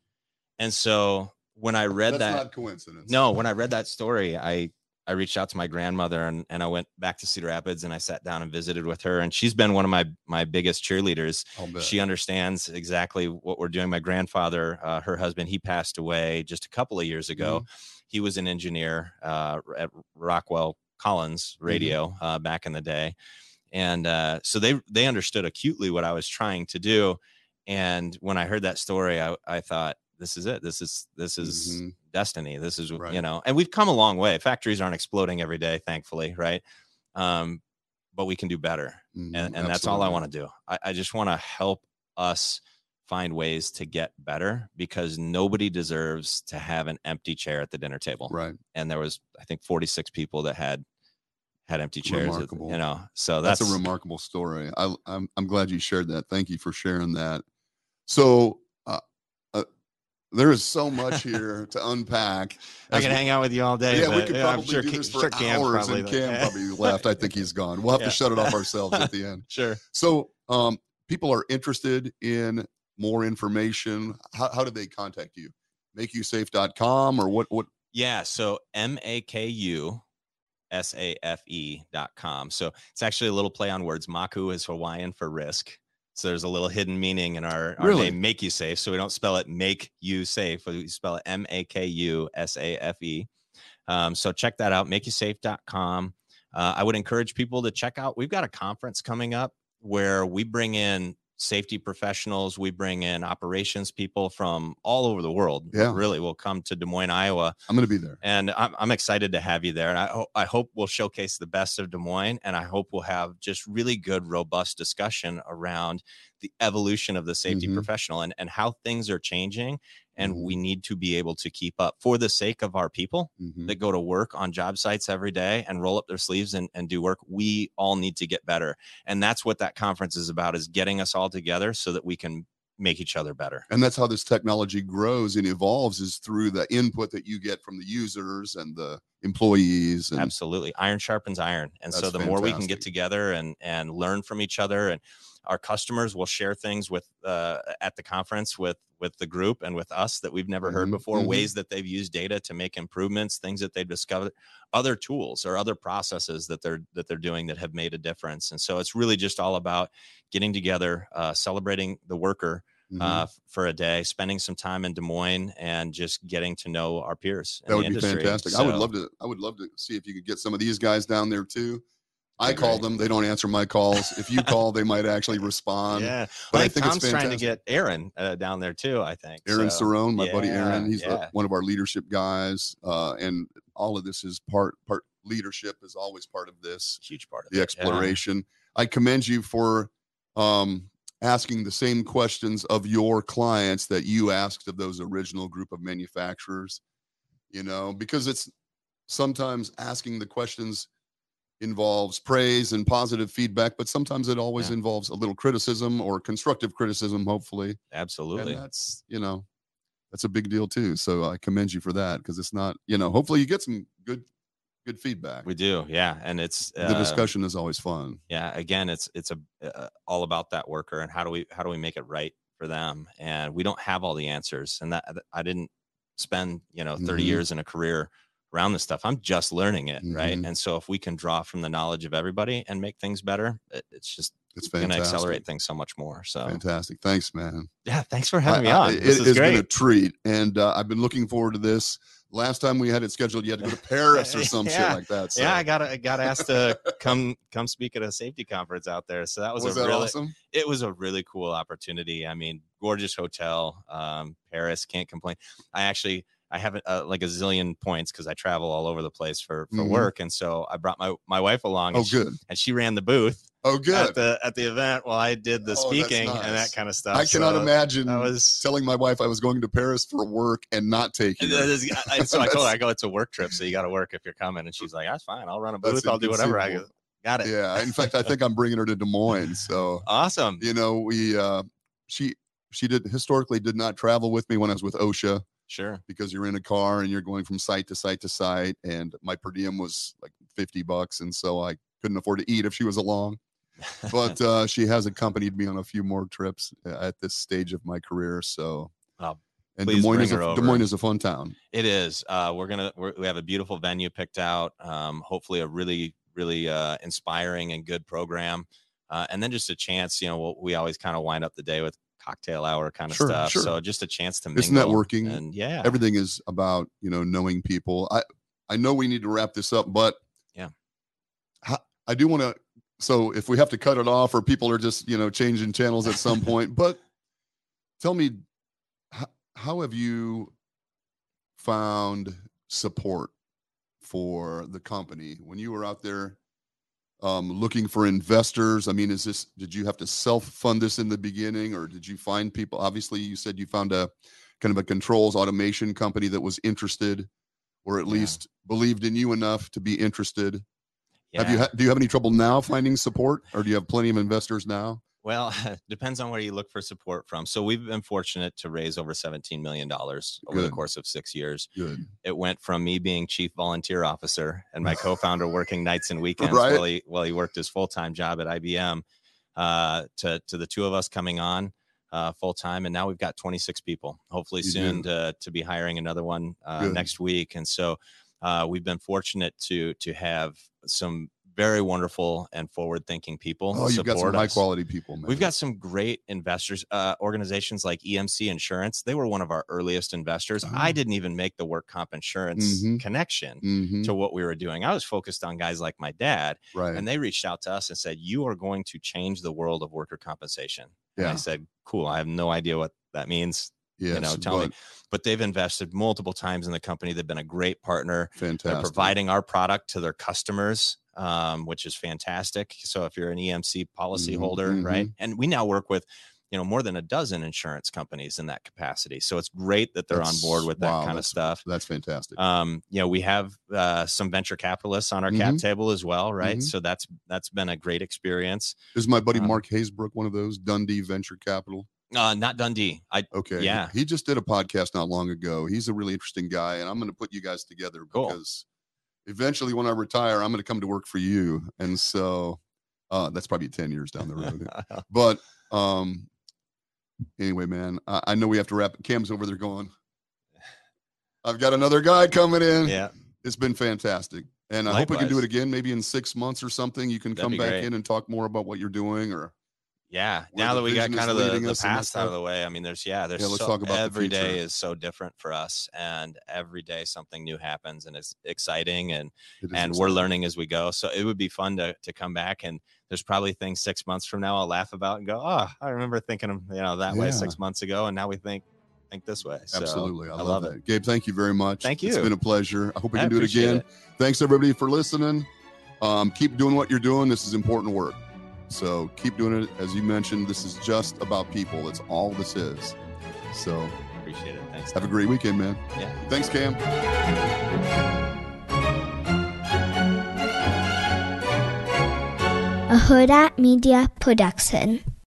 And so when I read That's that, not coincidence. no, when I read that story, I I reached out to my grandmother and, and I went back to Cedar Rapids and I sat down and visited with her. And she's been one of my my biggest cheerleaders. She understands exactly what we're doing. My grandfather, uh, her husband, he passed away just a couple of years ago. He was an engineer uh, at Rockwell Collins Radio uh, back in the day, and uh, so they they understood acutely what I was trying to do. And when I heard that story, I, I thought, this is it. This is this is Mhm. destiny. This is Right. you know, and we've come a long way. Factories aren't exploding every day, thankfully, right? Um, but we can do better Mhm, and, and that's all I want to do. I, I just want to help us find ways to get better because nobody deserves to have an empty chair at the dinner table. Right. And there was, I think, 46 people that had had empty chairs. Remarkable. you know, so That's, that's, a remarkable story. I, I'm I'm glad you shared that. Thank you for sharing that. So there is so much here (laughs) to unpack. I can we- hang out with you all day. yeah, we could yeah, probably sure do this for sure Cam hours, probably and. Cam Yeah. (laughs) probably left. I think he's gone. We'll have Yeah. to shut it off (laughs) ourselves at the end. Sure. So, um, people are interested in more information. How, how do they contact you? MakeUSafe.com or what? What? Yeah. So M A K U S A F E dot com. So it's actually a little play on words. Maku is Hawaiian for risk. So there's a little hidden meaning in our, our Really? name, Make You Safe. So we don't spell it Make You Safe. We spell it M A K U S A F E. Um, so check that out, MakeUSafe.com. Uh, I would encourage people to check out. We've got a conference coming up where we bring in safety professionals, we bring in operations people from all over the world. Yeah. Really, we'll come to Des Moines, Iowa I'm going to be there. and I'm, I'm excited to have you there. And I, ho- I hope we'll showcase the best of Des Moines, and I hope we'll have just really good, robust discussion around the evolution of the safety Mhm. professional and, and how things are changing. And Mhm. we need to be able to keep up for the sake of our people Mhm. that go to work on job sites every day and roll up their sleeves and, and do work. We all need to get better. And that's what that conference is about is getting us all together so that we can make each other better. And that's how this technology grows and evolves is through the input that you get from the users and the employees. And absolutely iron sharpens iron and so That's the more we can get together and and learn from each other and our customers will share things with uh, at the conference with with the group and with us that we've never heard Mhm, before mhm. ways that they've used data to make improvements things that they've discovered other tools or other processes that they're that they're doing that have made a difference and so it's really just all about getting together uh, celebrating the worker Mhm. uh, for a day spending some time in des moines and just getting to know our peers that would be industry. fantastic. I would love to. I would love to see if you could get some of these guys down there too. I call them; they don't answer my calls. If you call, they might actually respond. yeah, but I I think think it's Tom's trying to get Aaron uh, down there too. I think Aaron so, Cerrone, my buddy Aaron, he's the- yeah. one of our leadership guys, uh, and all of this is part part leadership is always part of this. huge part of the it, yeah. exploration. I commend you for um, asking the same questions of your clients that you asked of those original group of manufacturers. You know, because it's sometimes asking the questions involves praise and positive feedback, but sometimes it always Yeah. involves a little criticism or constructive criticism, hopefully. Absolutely. And that's, you know, that's a big deal too. So I commend you for that because it's not, you know, hopefully you get some good, good feedback. We do, yeah, and it's the uh, discussion is always fun. Yeah, again, it's it's a uh, all about that worker and how do we how do we make it right for them? And we don't have all the answers, and that I didn't spend you know 30 Mhm. years in a career around this stuff. I'm just learning it, right? Mhm. And so if we can draw from the knowledge of everybody and make things better, it, it's just It's going to accelerate things so much more. So Fantastic. Thanks, man. yeah, thanks for having me I- I- on. it this is been a treat. And uh, I've been looking forward to this. Last time we had it scheduled, you had to go to (laughs) Paris or some shit like that. So. Yeah, I got I got asked to come come speak at a safety conference out there. So that was, was a that really awesome? it was a really cool opportunity. I mean, gorgeous hotel, um, Paris, can't complain. I actually I have uh, like a zillion points because I travel all over the place for for Mhm. work, and so I brought my my wife along. Oh, and she, good. and she ran the booth Oh, good. at the at the event while I did the Oh, speaking and that kind of stuff. I cannot So imagine That was. telling my wife I was going to Paris for work and not taking is- I- so I told her I (laughs) go it's a work trip, so you got to work if you're coming, and she's like, "That's fine, I'll run a booth, I'll do whatever." I go. Got it. Yeah. In fact, I think I'm bringing her to Des Moines. So (laughs) Awesome. you know, we uh, she she did historically did not travel with me when I was with OSHA Sure. because you're in a car and you're going from site to site to site, and my per diem was like 50 bucks, and so I couldn't afford to eat if she was along. But (laughs) uh, she has accompanied me on a few more trips uh, at this stage of my career. So, Oh, and Des Moines, is a, Des. Moines is a fun town. It is. Uh, we're gonna we're, we have a beautiful venue picked out. Um, hopefully, a really really uh, inspiring and good program, uh, and then just a chance. You know, we'll, we always kind of wind up the day with cocktail hour kind of Sure, stuff. sure. So just a chance to It's mingle networking. and yeah, Everything is about you know knowing people. I I know we need to wrap this up, but Yeah. I do want to. So if we have to cut it off, or people are just you know changing channels at some (laughs) point, but tell me, how, how have you found support for the company when you were out there um, looking for investors? I mean, is this did you have to self fund this in the beginning, or did you find people? Obviously, you said you found a kind of a controls automation company that was interested, or at Yeah. least believed in you enough to be interested. Yeah. Have you ha- do you have any trouble now finding support, or do you have plenty of investors now? Well, (laughs) depends on where you look for support from. So we've been fortunate to raise over $17 million over the course of six years. Good. It went from me being chief volunteer officer and my (sighs) co-founder working nights and weekends Right. while he while he worked his full-time job at IBM uh, to to the two of us coming on uh, full time, and now we've got 26 people. Hopefully You soon do. to to be hiring another one uh, next week, and so uh, we've been fortunate to to have some very wonderful and forward-thinking people. Oh, you've got some high quality people, man. We've got some great investors, uh, organizations like EMC Insurance. They were one of our earliest investors. I Oh. didn't even make the work comp insurance Mhm. connection Mhm, to what we were doing. I was focused on guys like my dad, right. and they reached out to us and said, "You are going to change the world of worker compensation." And I said, "Cool. I have no idea what that means, yes, know, tell me. but but they've invested multiple times in the company. They've been a great partner. Fantastic. They're providing our product to their customers, um, which is fantastic. So if you're an EMC policy Mhm, holder, right? mhm. And we now work with, you know, more than a dozen insurance companies in that capacity. So it's great that they're That's- on board with that wow, kind of stuff. That's fantastic. Um, you know, we have uh, some venture capitalists on our cap Mhm. table as well, right? Mhm. So that's that's been a great experience. Is my buddy um, Mark Hasebroock one of those Dundee Venture Capital? Uh, not Dundee. I Okay. Yeah. He, just did a podcast not long ago. He's a really interesting guy, and I'm going to put you guys together Cool. because eventually, when I retire, I'm going to come to work for you, and so uh, that's probably ten years down the road. (laughs) but um, anyway, man, I, I know we have to wrap. Cam's over there going. I've got another guy coming in. yeah. It's been fantastic. And I hope we can do it again, maybe in six months or something. You can That'd come back great. in and talk more about what you're doing or Yeah. where Now that we got kind of the, the us and that past out of the way, I mean, there's yeah, there's Yeah, let's so, talk about every day is so different for us, and every day something new happens, and it's exciting, and it and we're learning as we go. So it would be fun to to come back, and there's probably things six months from now I'll laugh about and go, oh, I remember thinking you know that way six months ago, and now we think think this way. So Absolutely. I, I love, love it. Gabe, thank you very much. Thank you. It's been a pleasure. I hope we I can do it again. it. Thanks everybody for listening. Um, keep doing what you're doing. This is important work. So keep doing it. As you mentioned, this is just about people. That's all this is. So Appreciate it. Thanks. have a great weekend, man. Yeah. Thanks, Cam. a Huda Media Production.